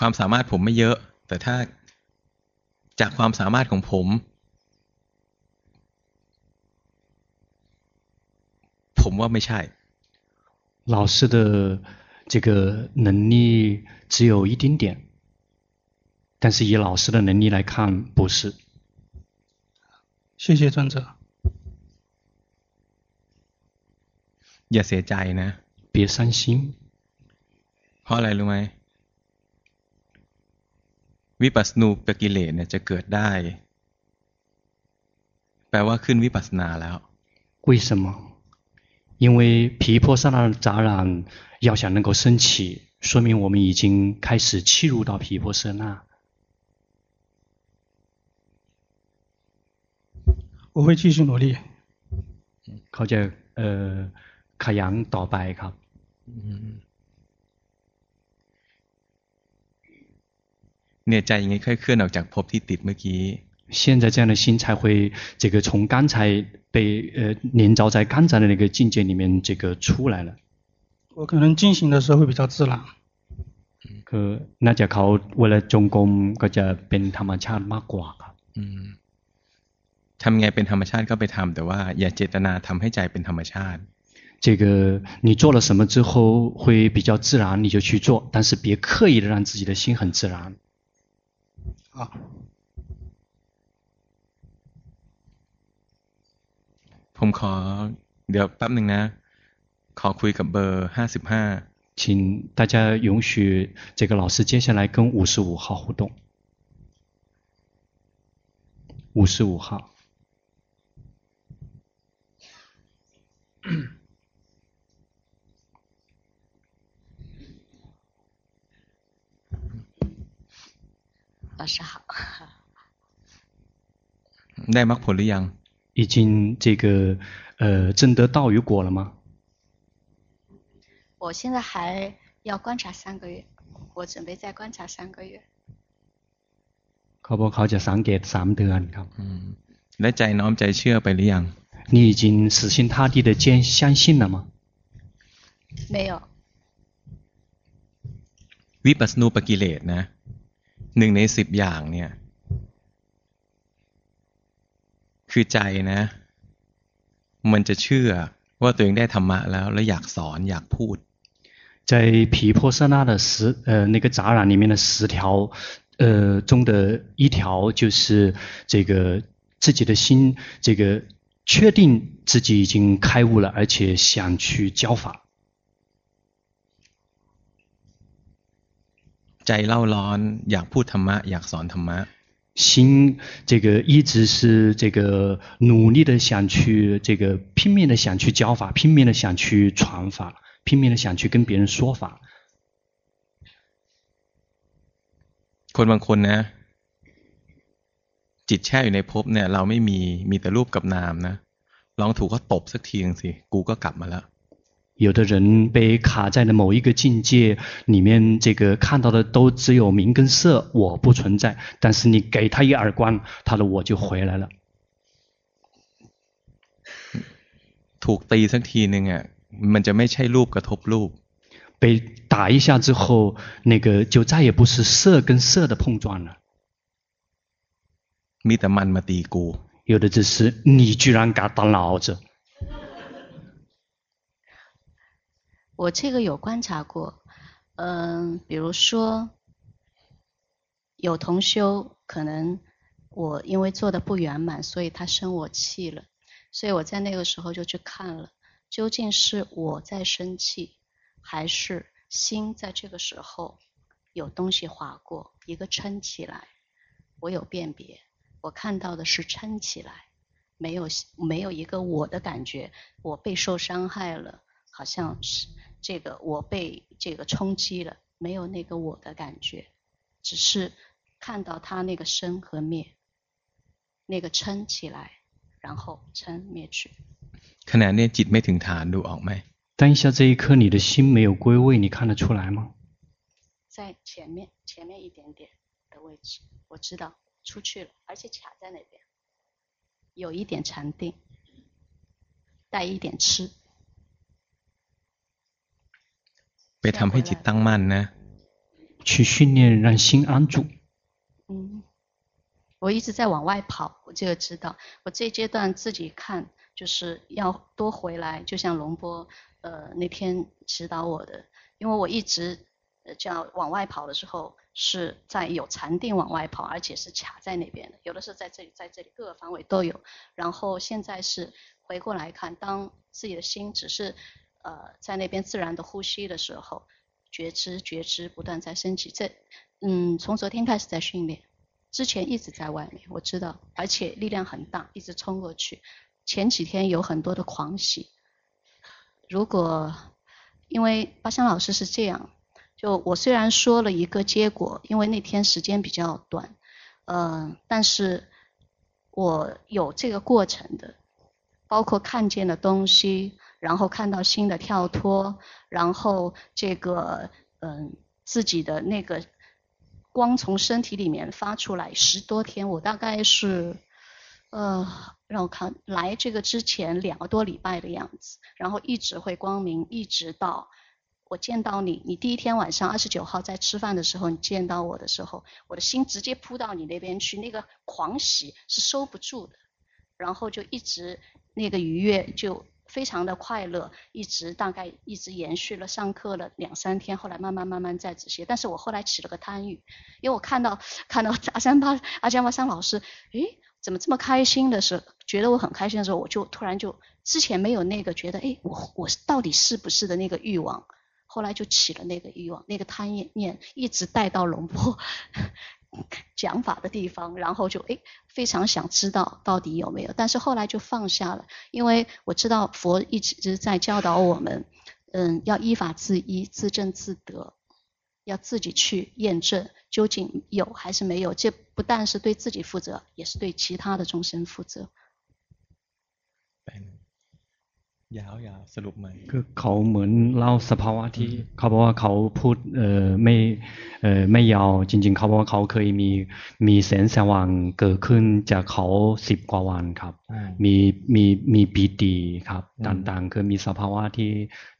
ความสามารถผมไม่เยอะ แต่ถ้าจากความสามารถของผม ผมว่าไม่ใช่老师的这个能力只有一丁点，但是以老师的能力来看，不是。谢谢尊者。อย่าเสียใจนะ别伤心。เพราะอะไรรู้ไหม วิปัสสนูปกิเลสเนี่ยจะเกิดได้ แปลว่าขึ้นวิปัสสนาแล้ว为什么？因为毗婆舍那的杂染要想能够升起，说明我们已经开始契入到毗婆舍那。我会继续努力。เขาจะเอ่อขยันต่อไปครับ เนี่ยใจอย่างนี้ค่อยเคลื่อนออกจากภพที่ติดเมื่อกี้现在这样的心才会这个从刚才被呃连着在刚才的那个境界里面这个出来了。我可能进行的时候会比较自然。คือน่าจะเขาเวลาจงกรมก็จะเป็นธรรมชาติมากกว่าครับทำไงเป็นธรรมชาติก็ไปทำแต่ว่าอย่าเจตนาทำให้ใจเป็นธรรมชาติ这个你做了什么之后会比较自然，你就去做，但是别刻意的让自己的心很自然。 好，ผมขอเดี๋ยวแป๊บหนึ่งนะขอคุยกับเบอร์ห้าสิบห้า请大家允许这个老师接下来跟五十五号互动。五十五号。 老师好。ได้มรรคผลหรือยัง已经这个呃证得道与果了吗？我现在还要观察三个月，我准备再观察三个月。เขาบอกเขาจะสังเกตสามเดือนครับและใจน้อมใจเชื่อไปหรือยัง你已经死心塌地的坚相信了吗？没有。วิปัสสนูปกิเลสนะ หนึ่งในสิบอย่างเนี่ย คือใจนะ มันจะเชื่อว่าตัวเองได้ธรรมะแล้ว แล้วอยากสอนอยากพูด在毗婆舍那的十呃那个杂染里面的十条呃中的一条就是这个自己的心这个确定自己已经开悟了，而且想去教法。 ใจเล่าร้อนอยากพูดธรรมะอยากสอนธรรมะ心这个一直是这个努力的想去这个拼命的想去教法，拼命的想去传法，拼命的想去跟别人说法。คนบางคนนะจิตแช่อยู่ในภพเนี่ยเราไม่มีมีแต่รูปกับนามนะลองถูกเขาตบสักทีนึงสิกูก็กลับมาแล้ว 有的人被卡在了某一个境界里面，这个看到的都只有名跟色，我不存在。但是你给他一耳光，他的我就回来了。ถูกตีสักทีนึงอ่ะมันจะไม่ใช่รูปกระทบรูป。被打一下之后，那个就再也不是色跟色的碰撞了。มีแต่มันมาตีกู。有的只是你居然敢打老子。 我这个有观察过，嗯，比如说有同修，可能我因为做的不圆满，所以他生我气了。所以我在那个时候就去看了，究竟是我在生气，还是心在这个时候有东西划过，一个撑起来，我有辨别，我看到的是撑起来，没有没有一个我的感觉，我被受伤害了，好像是这个我被这个冲击了，没有那个我的感觉，只是看到它那个生和灭，那个撑起来，然后撑灭去。ขณะนี้จิตไม่ถึงฐานดูออกไหม？当下这一刻，你的心没有归位，你看得出来吗？在前面，前面一点点的位置，我知道出去了，而且卡在那边，有一点禅定，带一点痴。 ไปทำให้จิตตั้งมั่นนะ。去训练让心安住。嗯，我一直在往外跑，我这个知道。我这阶段自己看，就是要多回来，就像龙波。呃，那天指导我的，因为我一直呃这样往外跑的时候，是在有禅定往外跑，而且是卡在那边的，有的是在这里，在这里各个方位都有。然后现在是回过来看，当自己的心只是 呃在那边自然的呼吸的时候，觉知觉知不断在升起。这嗯，从昨天开始在训练，之前一直在外面，我知道，而且力量很大，一直冲过去。前几天有很多的狂喜。如果因为巴香老师是这样，就我虽然说了一个结果，因为那天时间比较短，呃，但是我有这个过程的，包括看见的东西，然后看到新的跳脱，然后这个嗯、自己的那个光从身体里面发出来十多天，我大概是呃。让我看来这个之前两个多礼拜的样子，然后一直会光明，一直到我见到你。你第一天晚上二十九号在吃饭的时候，你见到我的时候，我的心直接扑到你那边去，那个狂喜是收不住的，然后就一直那个愉悦就非常的快乐，一直大概一直延续了上课了两三天，后来慢慢慢慢再止歇。但是我后来起了个贪欲，因为我看到看到阿三巴阿江巴桑老师，诶。怎么这么开心的时候，觉得我很开心的时候，我就突然就之前没有那个觉得，哎，我我到底是不是的那个欲望，后来就起了那个欲望，那个贪念一直带到龙波讲法的地方，然后就哎非常想知道到底有没有，但是后来就放下了，因为我知道佛一直在教导我们，嗯，要依法自依，自证自得。要自己去验证究竟有还是没有，这不但是对自己负责，也是对其他的众生负责。 ยาวยาวสรุปใหม่คือเขาเหมือนเล่าสภาวะที่เขาบอกว่าเขาพูดเอ่อไม่เอ่อไม่ยาวจริง ๆ เขาบอกว่าเขาเคยมีมีแสงสว่างเกิดขึ้นจากเขาสิบกว่าวันครับ มีมีมีปีติครับต่างๆ คือมีสภาวะที่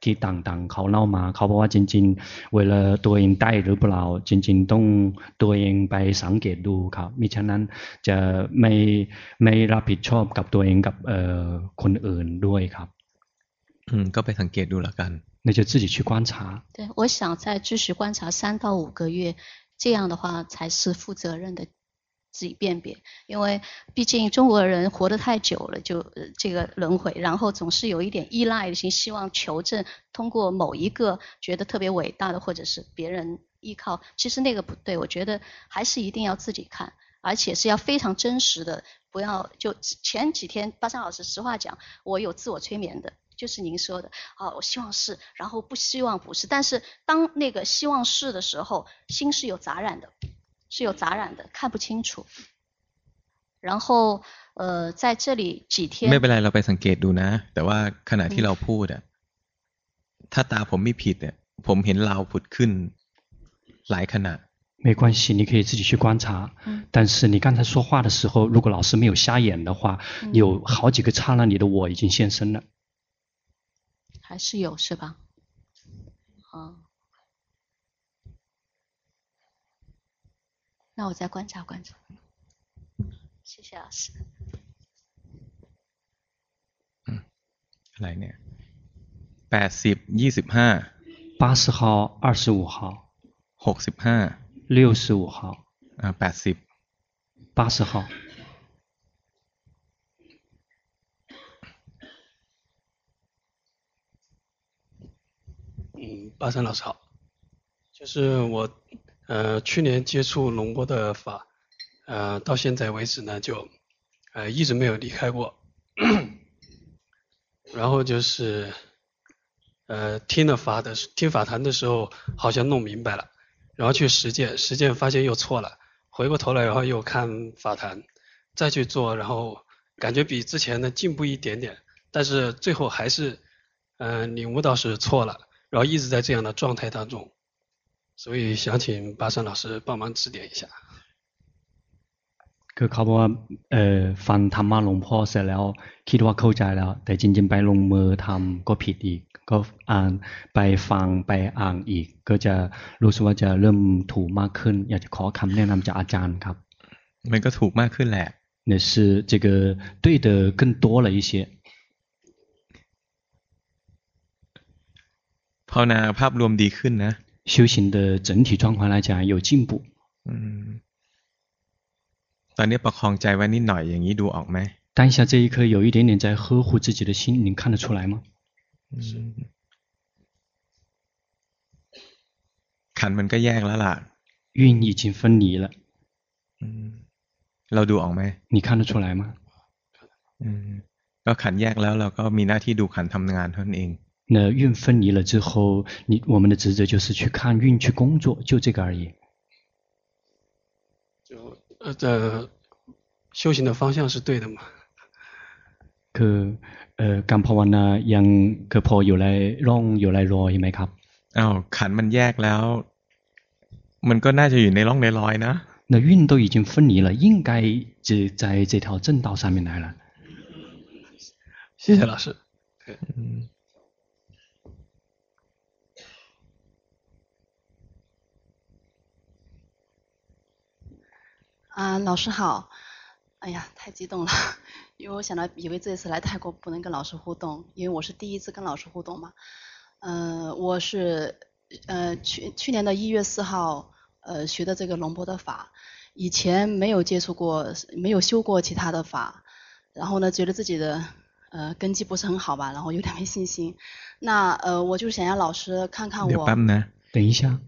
ที่ต่างๆ เขาเล่ามา เขาบอกว่าจริง ๆ เวลาตัวเองได้หรือเปล่า จริง ๆ ต้องตัวเองไปสังเกตดูครับมิฉะนั้นจะไม่ไม่รับผิดชอบกับตัวเองกับเอ่อคนอื่นด้วยครับ 嗯，ก็ไปสังเกตดู了กัน。那就自己去观察。对，我想再继续观察三到五个月，这样的话才是负责任的自己辨别。因为毕竟中国人活得太久了，就这个轮回，然后总是有一点依赖性，希望求证，通过某一个觉得特别伟大的，或者是别人依靠，其实那个不对。我觉得还是一定要自己看，而且是要非常真实的，不要就前几天巴桑老师实话讲，我有自我催眠的。 就是您说的，哦，我希望是，然后不希望不是。但是当那个希望是的时候，心是有杂染的，是有杂染的，看不清楚。然后，呃，在这里几天。ไม่เป็นไรเราไปสังเกตดูนะแต่ว่าขณะที่เราพูดอะถ้าตาผมไม่ผิดอะผมเห็นเราผุดขึ้นหลายขณะ没关系，你可以自己去观察。嗯。但是你刚才说话的时候，如果老师没有瞎眼的话，有好几个刹那，你的我已经现身了。 还是有是吧？啊，那我再观察观察。谢谢老师。嗯，来呢？八十、二十ห้า。八十号、二十五号。六十ห้า。六十五号。啊，八十。八十号。 巴山老师好，就是我呃去年接触龙波的法，呃到现在为止呢就呃一直没有离开过，然后就是呃听了法的听法谈的时候好像弄明白了，然后去实践实践发现又错了，回过头来然后又看法谈，再去做，然后感觉比之前的进步一点点，但是最后还是嗯、呃、领悟到是错了。然后一直在这样的状态当中，所以想请巴山老师帮忙指点一下。คือเขาบอกว่าเอ่อฟังธรรมะหลวงพ่อเสร็จแล้วคิดว่าเข้าใจแล้ว แต่จริงๆไปลงมือทำก็ผิดอีก ก็อ่านไปฟังไปอ่านอีก ก็จะรู้สึกว่าจะเริ่มถูกมากขึ้น อยากจะขอคำแนะนำจากอาจารย์ครับ มันก็ถูกมากขึ้นแหละ那是这个对的更多了一些。 ภาวนาภาพรวมดีขึ้นนะ修行的整体状况来讲有进步ตอนนี้ประคองใจไว้นิดหน่อยอย่างนี้ดูออกไหม当下这一刻有一点点在呵护自己的心你看得出来吗ขันมันก็แยกแล้วล่ะ运已经分离了เราดูออกไหม你看得出来吗ก็ขันแยกแล้วเราก็มีหน้าที่ดูขันทำงานเท่านั้นเอง 那运分离了之后，你我们的职责就是去看运去工作，就这个而已。就呃，这修行的方向是对的吗？คือเอ่อการภาวนายังคือพออยู่ไรร่องอยู่ไรรอยไหมครับอ้าวขันมันแยกแล้ว มันก็น่าจะอยู่ในร่องในรอยนะ那运都已经分离了，应该就在这条正道上面来了。谢谢老师。嗯。 啊，老师好！哎呀，太激动了，因为我想到以为这次来泰国不能跟老师互动，因为我是第一次跟老师互动嘛。嗯、呃，我是呃去去年的一月四号呃学的这个龙波的法，以前没有接触过，没有修过其他的法，然后呢，觉得自己的呃根基不是很好吧，然后有点没信心。那呃，我就是想让老师看看我。等一下。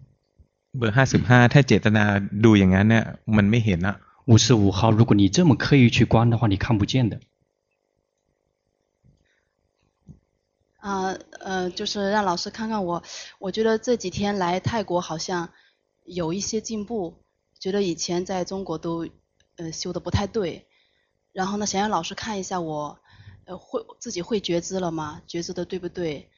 เบอร์ห้าสิบห้าถ้าเจตนาดูอย่างนั้นเนี่ยมันไม่เห็นอะ五十五号如果你这么刻意去观的话你看不见的啊呃就是让老师看看我我觉得这几天来泰国好像有一些进步觉得以前在中国都呃修得不太对然后呢想让老师看一下我呃会自己会觉知了吗觉知的对不对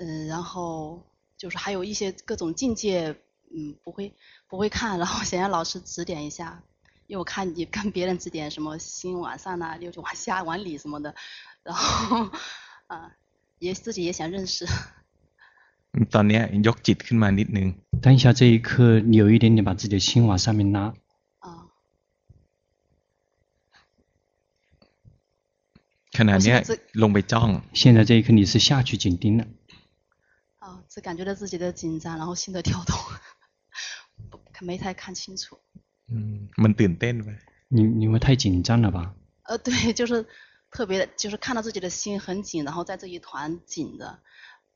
嗯然后就是还有一些各种境界 嗯，不会不会看，然后想让老师指点一下，因为我看你跟别人指点什么心往上啊，又就往下往里什么的，然后啊，也自己也想认识。ตอนนี้ยกจิตขึ้นมานิดนึง。当下这一刻，你有一点点把自己的心往上面拉。啊。ขณะนี้ลงไปจ้อง。现在这一刻你是下去紧盯了。啊，只感觉到自己的紧张，然后心的跳动。 没太看清楚。嗯，มันตื่นเต้นไป。你你们太紧张了吧？呃，对，就是特别的，就是看到自己的心很紧，然后在这一团紧的，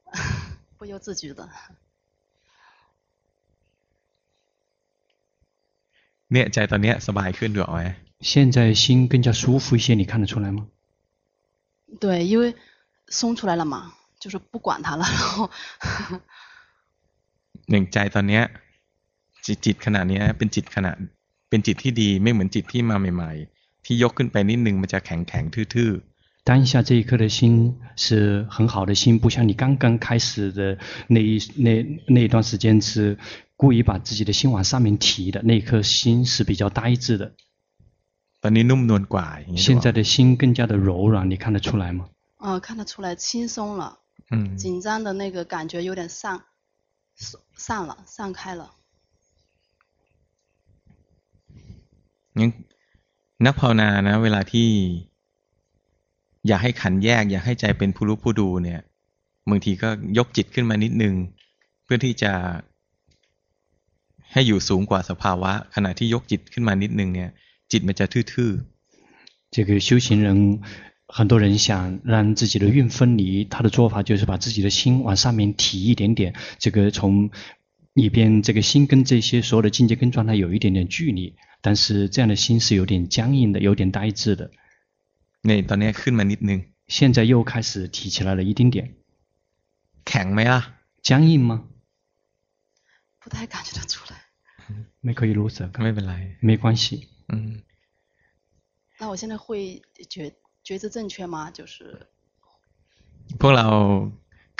不由自主的。เนี่ยใจตอนนี้สบายขึ้นด้วยไหม？现在心更加舒服一些，你看得出来吗？对，因为松出来了嘛，就是不管它了，然后。อย่างใจตอนนี้ จิตจิตขณะนี้เป็นจิตขณะเป็นจิตที่ดีไม่เหมือนจิตที่มาใหม่ๆที่ยกขึ้นไปนิดนึงมันจะแข็งแข็งทื่อๆ当下这一刻的心是很好的心，不像你刚刚开始的那一那那一段时间是故意把自己的心往上面提的，那一颗心是比较呆滞的。ตอนนี้นุ่มนวลกว่า现在的心更加的柔软，你看得出来吗？啊，看得出来，轻松了。嗯。紧张的那个感觉有点散，散了，散开了。 งั้นนักภาวนานะเวลาที่ อยากให้ขันแยก อยากให้ใจเป็นผู้รู้ผู้ดูเนี่ยบางทีก็ยกจิตขึ้นมานิดนึงเพื่อที่จะให้อยู่สูงกว่าสภาวะ ขณะที่ยกจิตขึ้นมานิดนึงเนี่ย จิตมันจะทื่อๆ这个修行人 很多人想让自己的运分离，他的做法就是把自己的心往上面提一点点，这个从 一边这个心跟这些所有的境界跟状态有一点点距离，但是这样的心是有点僵硬的，有点呆滞的。นี่ตอนนี้ขึ้นมานิดนึง现在又开始提起来了一丁点。แข็งไหมล่ะ僵硬吗？不太感觉得出来。没可以如此。没เป็นไร。没关系。嗯。那我现在会觉觉知正确吗？就是。พวกเรา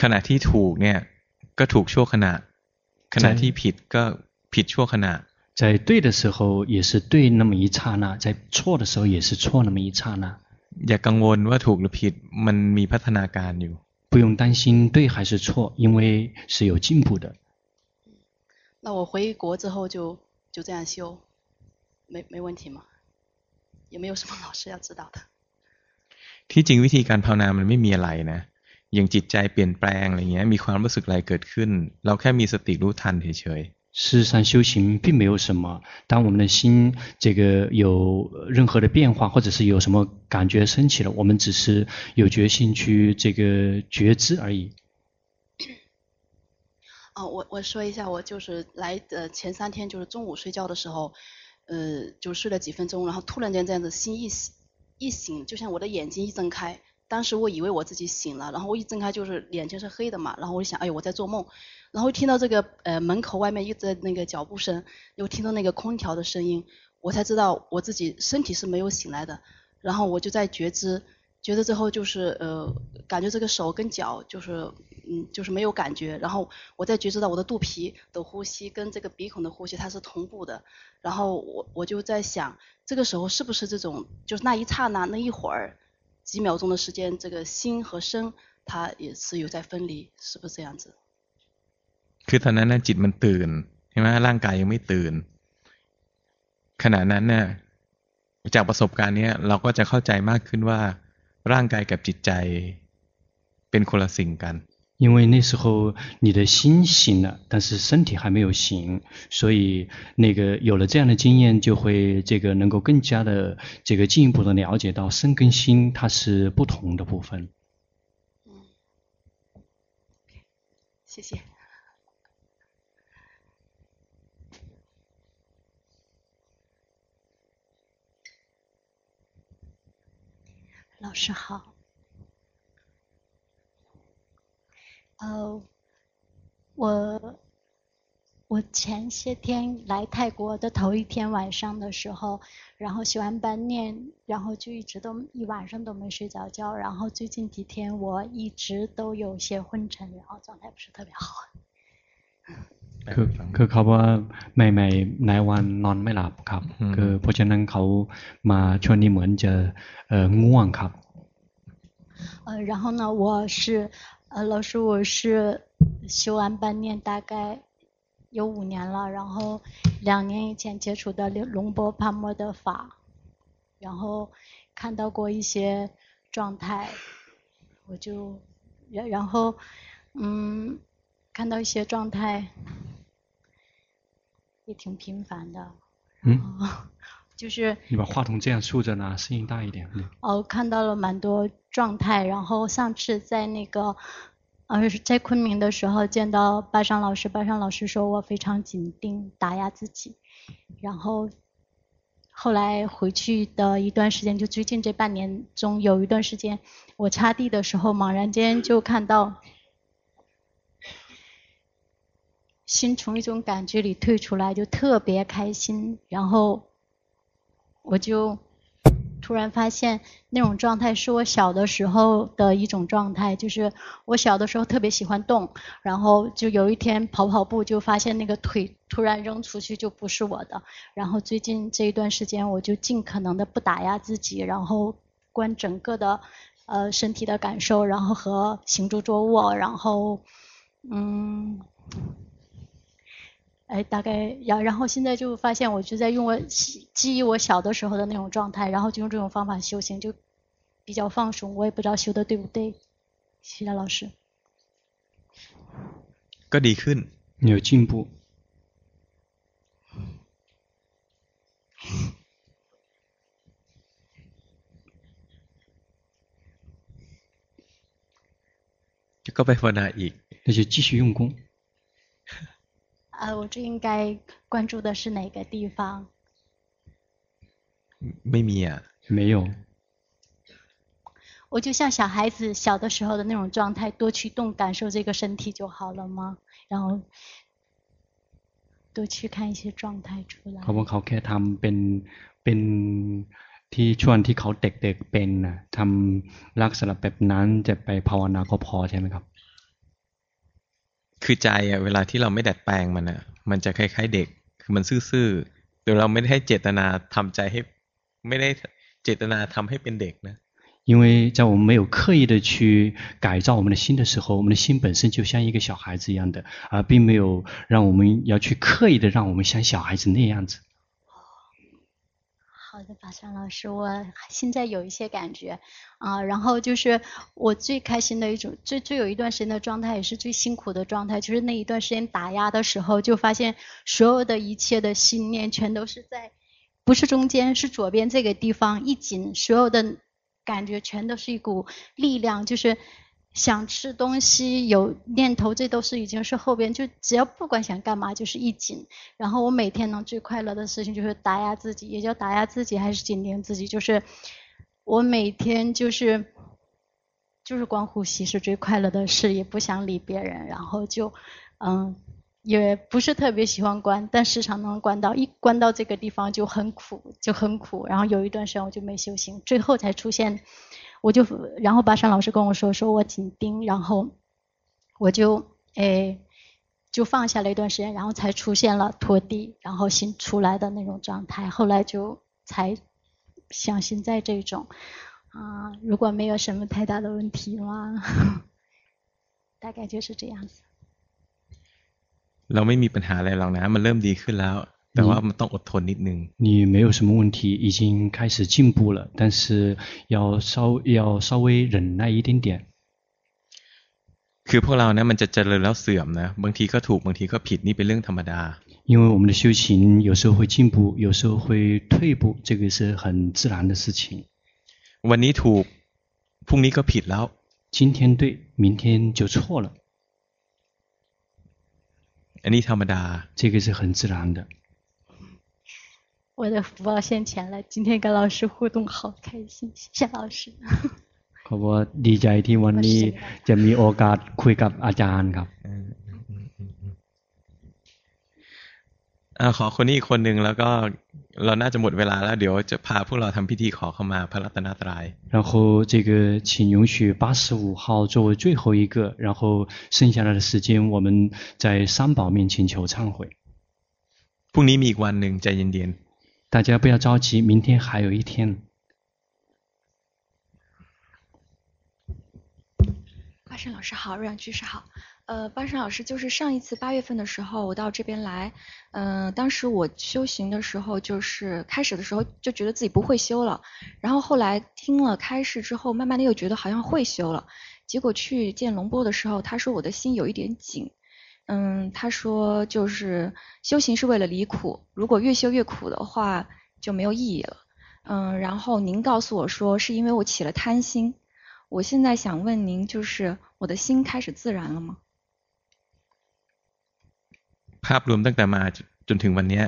ขณะที่ถูกเนี่ยก็ถูกชั่วขณะ ขณะที่ผิดก็ผิดชั่วขณะ在对的时候也是对那么一刹那，在错的时候也是错那么一刹那。อย่ากังวลว่าถูกหรือผิดมันมีพัฒนาการอยู่不用担心对还是错，因为是有进步的。那我回国之后就就这样修，没没问题吗？也没有什么老师要知道的。ที่จริงวิธีการภาวนามันไม่มีอะไรนะ อย่างจิตใจเปลี่ยนแปลงอะไรเงี้ยมีความรู้สึกอะไรเกิดขึ้นเราแค่มีสติรู้ทันเฉยๆ事实上，修行并没有什么。当我们的心这个有任何的变化，或者是有什么感觉升起了，我们只是有决心去这个觉知而已。哦，我我说一下，我就是来的前三天，就是中午睡觉的时候，呃，就睡了几分钟，然后突然间这样子心一醒，一醒，就像我的眼睛一睁开， 当时我以为我自己醒了，然后我一睁开就是眼睛是黑的嘛，然后我就想，哎呦，我在做梦。然后听到这个呃门口外面一直在那个脚步声，又听到那个空调的声音，我才知道我自己身体是没有醒来的。然后我就在觉知，觉知之后就是呃感觉这个手跟脚就是嗯就是没有感觉。然后我再觉知到我的肚皮的呼吸跟这个鼻孔的呼吸它是同步的。然后我我就在想，这个时候是不是这种就是那一刹那那一会儿几秒钟的时间，这个心和身它也是有在分离，是不是这样子？คือตอนนั้นน่ะจิตมันตื่นใช่ไหมร่างกายยังไม่ตื่น ขณะนั้นเนี่ยจากประสบการณ์เนี้ยเราก็จะเข้าใจมากขึ้นว่าร่างกายกับจิตใจเป็นคนละสิ่งกัน 因为那时候你的心醒了，但是身体还没有醒，所以那个有了这样的经验，就会这个能够更加的这个进一步的了解到身跟心它是不同的部分。嗯，谢谢。老师好，呃，我我前些天来泰国的头一天晚上的时候，然后学完班念，然后就一直都一晚上都没睡着觉，然后最近几天我一直都有些昏沉，然后状态不是特别好。คือคือเขาว่าไม่ไม่ในวันนอนไม่หลับครับคือเพราะฉะนั้นเขามาช่วงนี้เหมือนจะเอ่อง่วงครับ呃然后呢我是 呃老师我是修完班念大概有五年了然后两年以前接触的龙波帕默的法然后看到过一些状态我就然然后嗯看到一些状态也挺频繁的，嗯，就是你把话筒这样竖着呢，声音大一点。哦，看到了蛮多状态，然后上次在那个，呃，在昆明的时候见到巴山老师，巴山老师说我非常紧盯，打压自己，然后后来回去的一段时间，就最近这半年中有一段时间，我擦地的时候，猛然间就看到。心从一种感觉里退出来，就特别开心。然后我就突然发现，那种状态是我小的时候的一种状态，就是我小的时候特别喜欢动，然后就有一天跑跑步，就发现那个腿突然扔出去就不是我的。然后最近这一段时间，我就尽可能的不打压自己，然后观整个的呃身体的感受，然后和行住坐卧，然后嗯。哎，大概然，然后现在就发现，我就在用我记忆我小的时候的那种状态，然后就用这种方法修行，就比较放松。我也不知道修的对不对。谢谢老师。个提升，有进步。就搞办法大也，那就继续用功。呃，我最应该关注的是哪个地方？ไม่มีอ่ะ没有。我就像小孩子小的时候的那种状态，多去动，感受这个身体就好了吗？然后多去看一些状态出来。เขาบอกเขาแค่ทำเป็นเป็นที่ช่วงที่เขาเด็กๆเป็นนะทำลักษณะแบบนั้นจะไปภาวนาก็พอใช่ไหมครับ คือใจอ่ะเวลาที่เราไม่ดัดแปลงมันอ่ะ มันจะคล้ายๆเด็ก คือมันซื่อๆแต่เราไม่ได้ให้เจตนาทำใจให้ ไม่ได้เจตนาทำให้เป็นเด็กนะ因为在我们没有刻意的去改造我们的心的时候，我们的心本身就像一个小孩子一样的，而并没有让我们要去刻意的让我们像小孩子那样子。 好的，法善老师，我现在有一些感觉啊，然后就是我最开心的一种，最最有一段时间的状态，也是最辛苦的状态，就是那一段时间打压的时候，就发现所有的一切的信念全都是在，不是中间，是左边这个地方一紧，所有的。感觉全都是一股力量，就是想吃东西有念头，这都是已经是后边，就只要不管想干嘛，就是一紧。然后我每天能最快乐的事情就是打压自己，也叫打压自己还是紧盯自己，就是我每天就是就是光呼吸是最快乐的事，也不想理别人，然后就嗯。也不是特别喜欢关，但时常能关到，一关到这个地方就很苦，就很苦。然后有一段时间我就没修行，最后才出现，我就，然后巴山老师跟我说，说我紧盯，然后我就，诶，就放下了一段时间，然后才出现了拖地，然后新出来的那种状态。后来就才像现在这种，啊，如果没有什么太大的问题的话，大概就是这样子。 เราไม่มีปัญหาอะไรหรอกนะมันเริ่มดีขึ้นแล้วแต่ว่ามันต้องอดทนนิดนึง你没有什么问题已经开始进步了但是要稍要稍微忍耐一点点คือพวกเรานะมันจะเจริญแล้วเสื่อมนะบางทีก็ถูกบางทีก็ผิดนี่เป็นเรื่องธรรมดา因为我们的修行有时候会进步有时候会退步这个是很自然的事情วันนี้ถูกพรุ่งนี้ก็ผิดแล้ว今天对明天就错了 อันนี้ธรรมดา这个是很自然的。我的福报现前了，今天跟老师互动好开心，谢谢老师。เขาบอกดีใจที่วันนี้จะมีโอกาสคุยกับอาจารย์ครับขอคนนี้อีกคนหนึ่งแล้วก็ เราน่าจะหมดเวลาแล้วเดี๋ยวจะพาพวกเราทำพิธีขอเข้ามาพระรัตนตรัย然后这个请允许八十五号作为最后一个然后剩下来的时间我们在三宝面前求忏悔พรุ่งนี้มีอีกวันหนึ่งใจเย็นๆ大家不要着急明天还有一天 华山老师好，瑞阳居士好。呃，巴山老师，就是上一次八月份的时候，我到这边来，嗯、当时我修行的时候，就是开始的时候就觉得自己不会修了，然后后来听了开示之后，慢慢的又觉得好像会修了，结果去见龙波的时候，他说我的心有一点紧，嗯，他说就是修行是为了离苦，如果越修越苦的话就没有意义了，嗯，然后您告诉我说是因为我起了贪心，我现在想问您，就是我的心开始自然了吗？ภาพรวมตั้งแต่มาจนถึงวันนี้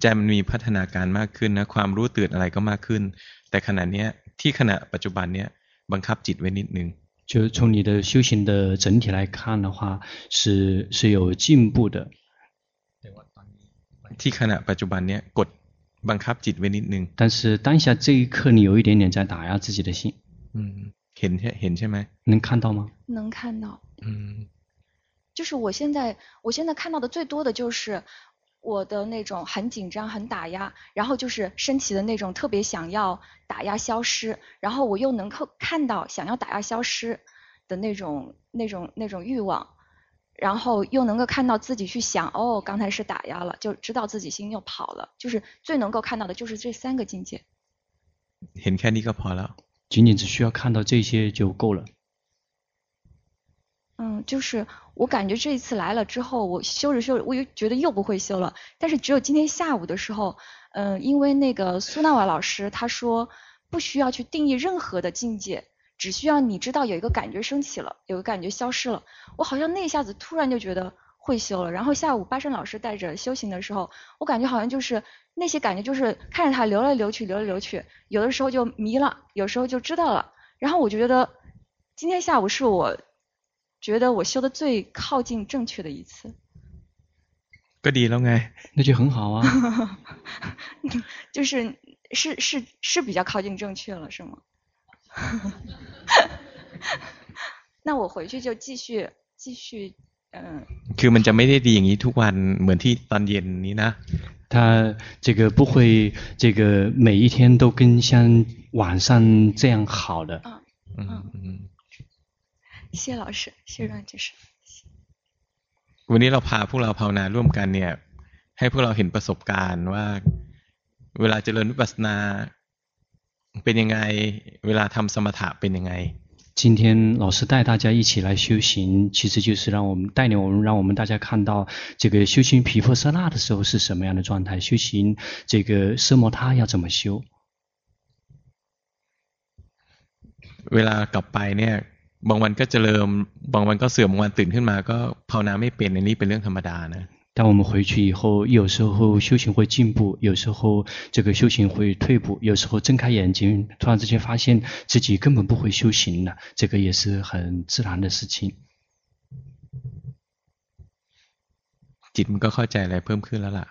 ใจมันมีพัฒนาการมากขึ้นนะความรู้ตื่นอะไรก็มากขึ้น แต่ขณะนี้ที่ขณะปัจจุบันเนี้ยบังคับจิตไว้นิดนึง就从你的修行的整体来看的话，是是有进步的。ที่ขณะปัจจุบันเนี้ยกดบังคับจิตไว้นิดนึง但是当下这一刻，你有一点点在打压自己的心。 嗯，เห็นใช่เห็นใช่ไหม能看到吗？能看到。嗯。就是我现在，我现在看到的最多的就是我的那种很紧张、很打压，然后就是升起的那种特别想要打压消失，然后我又能够看到想要打压消失的那种、那种、那种欲望，然后又能够看到自己去想，哦，刚才是打压了，就知道自己心又跑了，就是最能够看到的就是这三个境界。很看你个跑了， 仅仅只需要看到这些就够了。嗯，就是我感觉这一次来了之后，我修着修着，我又觉得又不会修了。但是只有今天下午的时候，嗯，因为那个苏纳瓦老师他说不需要去定义任何的境界，只需要你知道有一个感觉升起了，有个感觉消失了，我好像那一下子突然就觉得会修了。然后下午巴山老师带着修行的时候，我感觉好像就是那些感觉就是看着它流来流去，流来流去，有的时候就迷了，有时候就知道了。然后我就觉得今天下午是我觉得我修的最靠近正确的一次。ก็ดีแล้วไง，那就很好啊。就是是是是比较靠近正确了，是吗？那我回去就继续继续，嗯。 คือมันจะไม่ได้ดีอย่างนี้ทุกวันเหมือนที่ตอนเย็นนี้นะ。他这个不会，这个每一天都跟像晚上这样好的。嗯嗯嗯。谢谢老师，谢谢让解释。วันนี้เราพาพวกเราภาวนาร่วมกันเนี่ย ให้พวกเราเห็นประสบการณ์ว่า เวลาเจริญวิปัสสนาเป็นยังไง เวลาทำสมถะเป็นยังไง。 今天老师带大家一起来修行，其实就是让我们带领我们，让我们大家看到这个修行毗婆舍那的时候是什么样的状态，修行这个奢摩他要怎么修。เวลากลับไปเนี่ยบางวันก็เจริญบางวันก็เสื่อมบางวันตื่นขึ้นมาก็ภาวนาไม่เป็นอันนี้เป็นเรื่องธรรมดานะ 当我们回去以后，有时候修行会进步，有时候这个修行会退步，有时候睁开眼睛，突然之间发现自己根本不会修行了，这个也是很自然的事情。จิตมันก็เข้าใจอะไรเพิ่มขึ้นแล้วล่ะ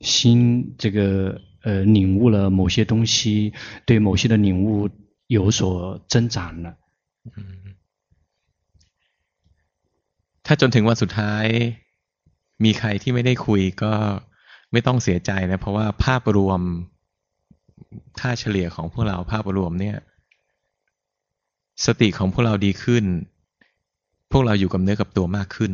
心这个呃领悟了某些东西，对某些的领悟有所增长了。ถ้าจนถึงวันสุดท้าย มีใครที่ไม่ได้คุยก็ไม่ต้องเสียใจนะ เพราะว่าภาพรวมค่าเฉลี่ยของพวกเราภาพรวมเนี่ย สติของพวกเราดีขึ้น พวกเราอยู่กับเนื้อกับตัวมากขึ้น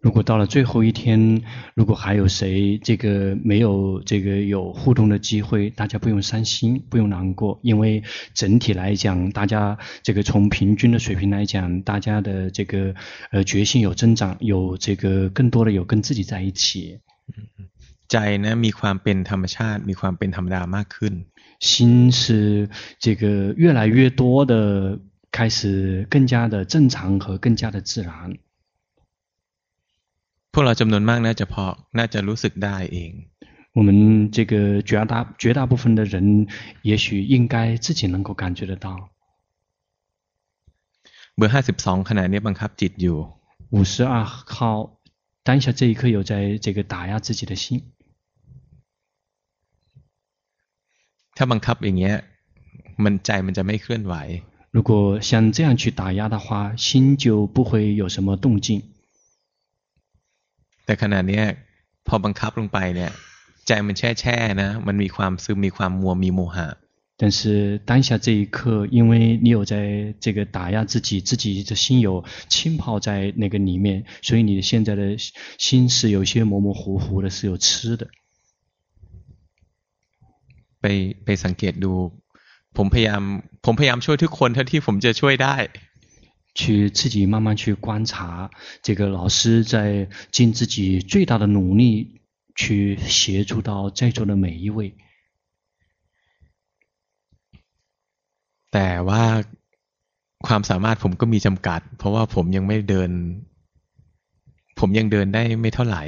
如果到了最后一天，如果还有谁这个没有这个有互动的机会，大家不用伤心，不用难过，因为整体来讲，大家这个从平均的水平来讲，大家的这个呃决心有增长，有这个更多的有跟自己在一起。ใจ呢มีความเป็นธรรมชาติมีความเป็นธรรมดามากขึ้น心是这个越来越多的开始更加的正常和更加的自然。 พวกเราจำนวนมากน่าจะพอน่าจะรู้สึกได้เอง。我们这个绝大绝大部分的人，也许应该自己能够感觉得到。เบอร์ห้าสิบสองขณะนี้บังคับจิตอยู่。五十二号当下这一刻有在这个打压自己的心。ถ้าบังคับอย่างเงี้ยมันใจมันจะไม่เคลื่อนไหว。如果像这样去打压的话，心就不会有什么动静。 แต่ขณะนี้พอบังคับลงไปเนี่ยใจมันแช่แช่นะมันมีความซึมมีความมัวมีโมหะ但是当下这一刻，因为你有在这个打压自己，自己的心有浸泡在那个里面，所以你现在的心是有些模模糊糊的，是有痴的。ไปไปสังเกตดูผมพยายามผมพยายามช่วยทุกคนเท่าที่ผมจะช่วยได้ 去自己慢慢去观察，这个老师在尽自己最大的努力去协助到在座的每一位。แต่ว่าความสามารถผมก็มีจำกัดเพราะว่าผมยังไม่เดินผมยังเดินได้ไม่เท่าไหร่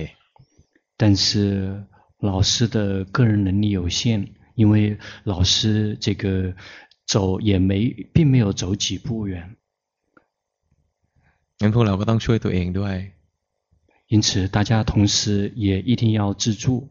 但是老师的个人能力有限，因为老师这个走也没并没有走几步远。 งั้นพวกเราก็ต้องช่วยตัวเองด้วย因此大家同时也一定要自助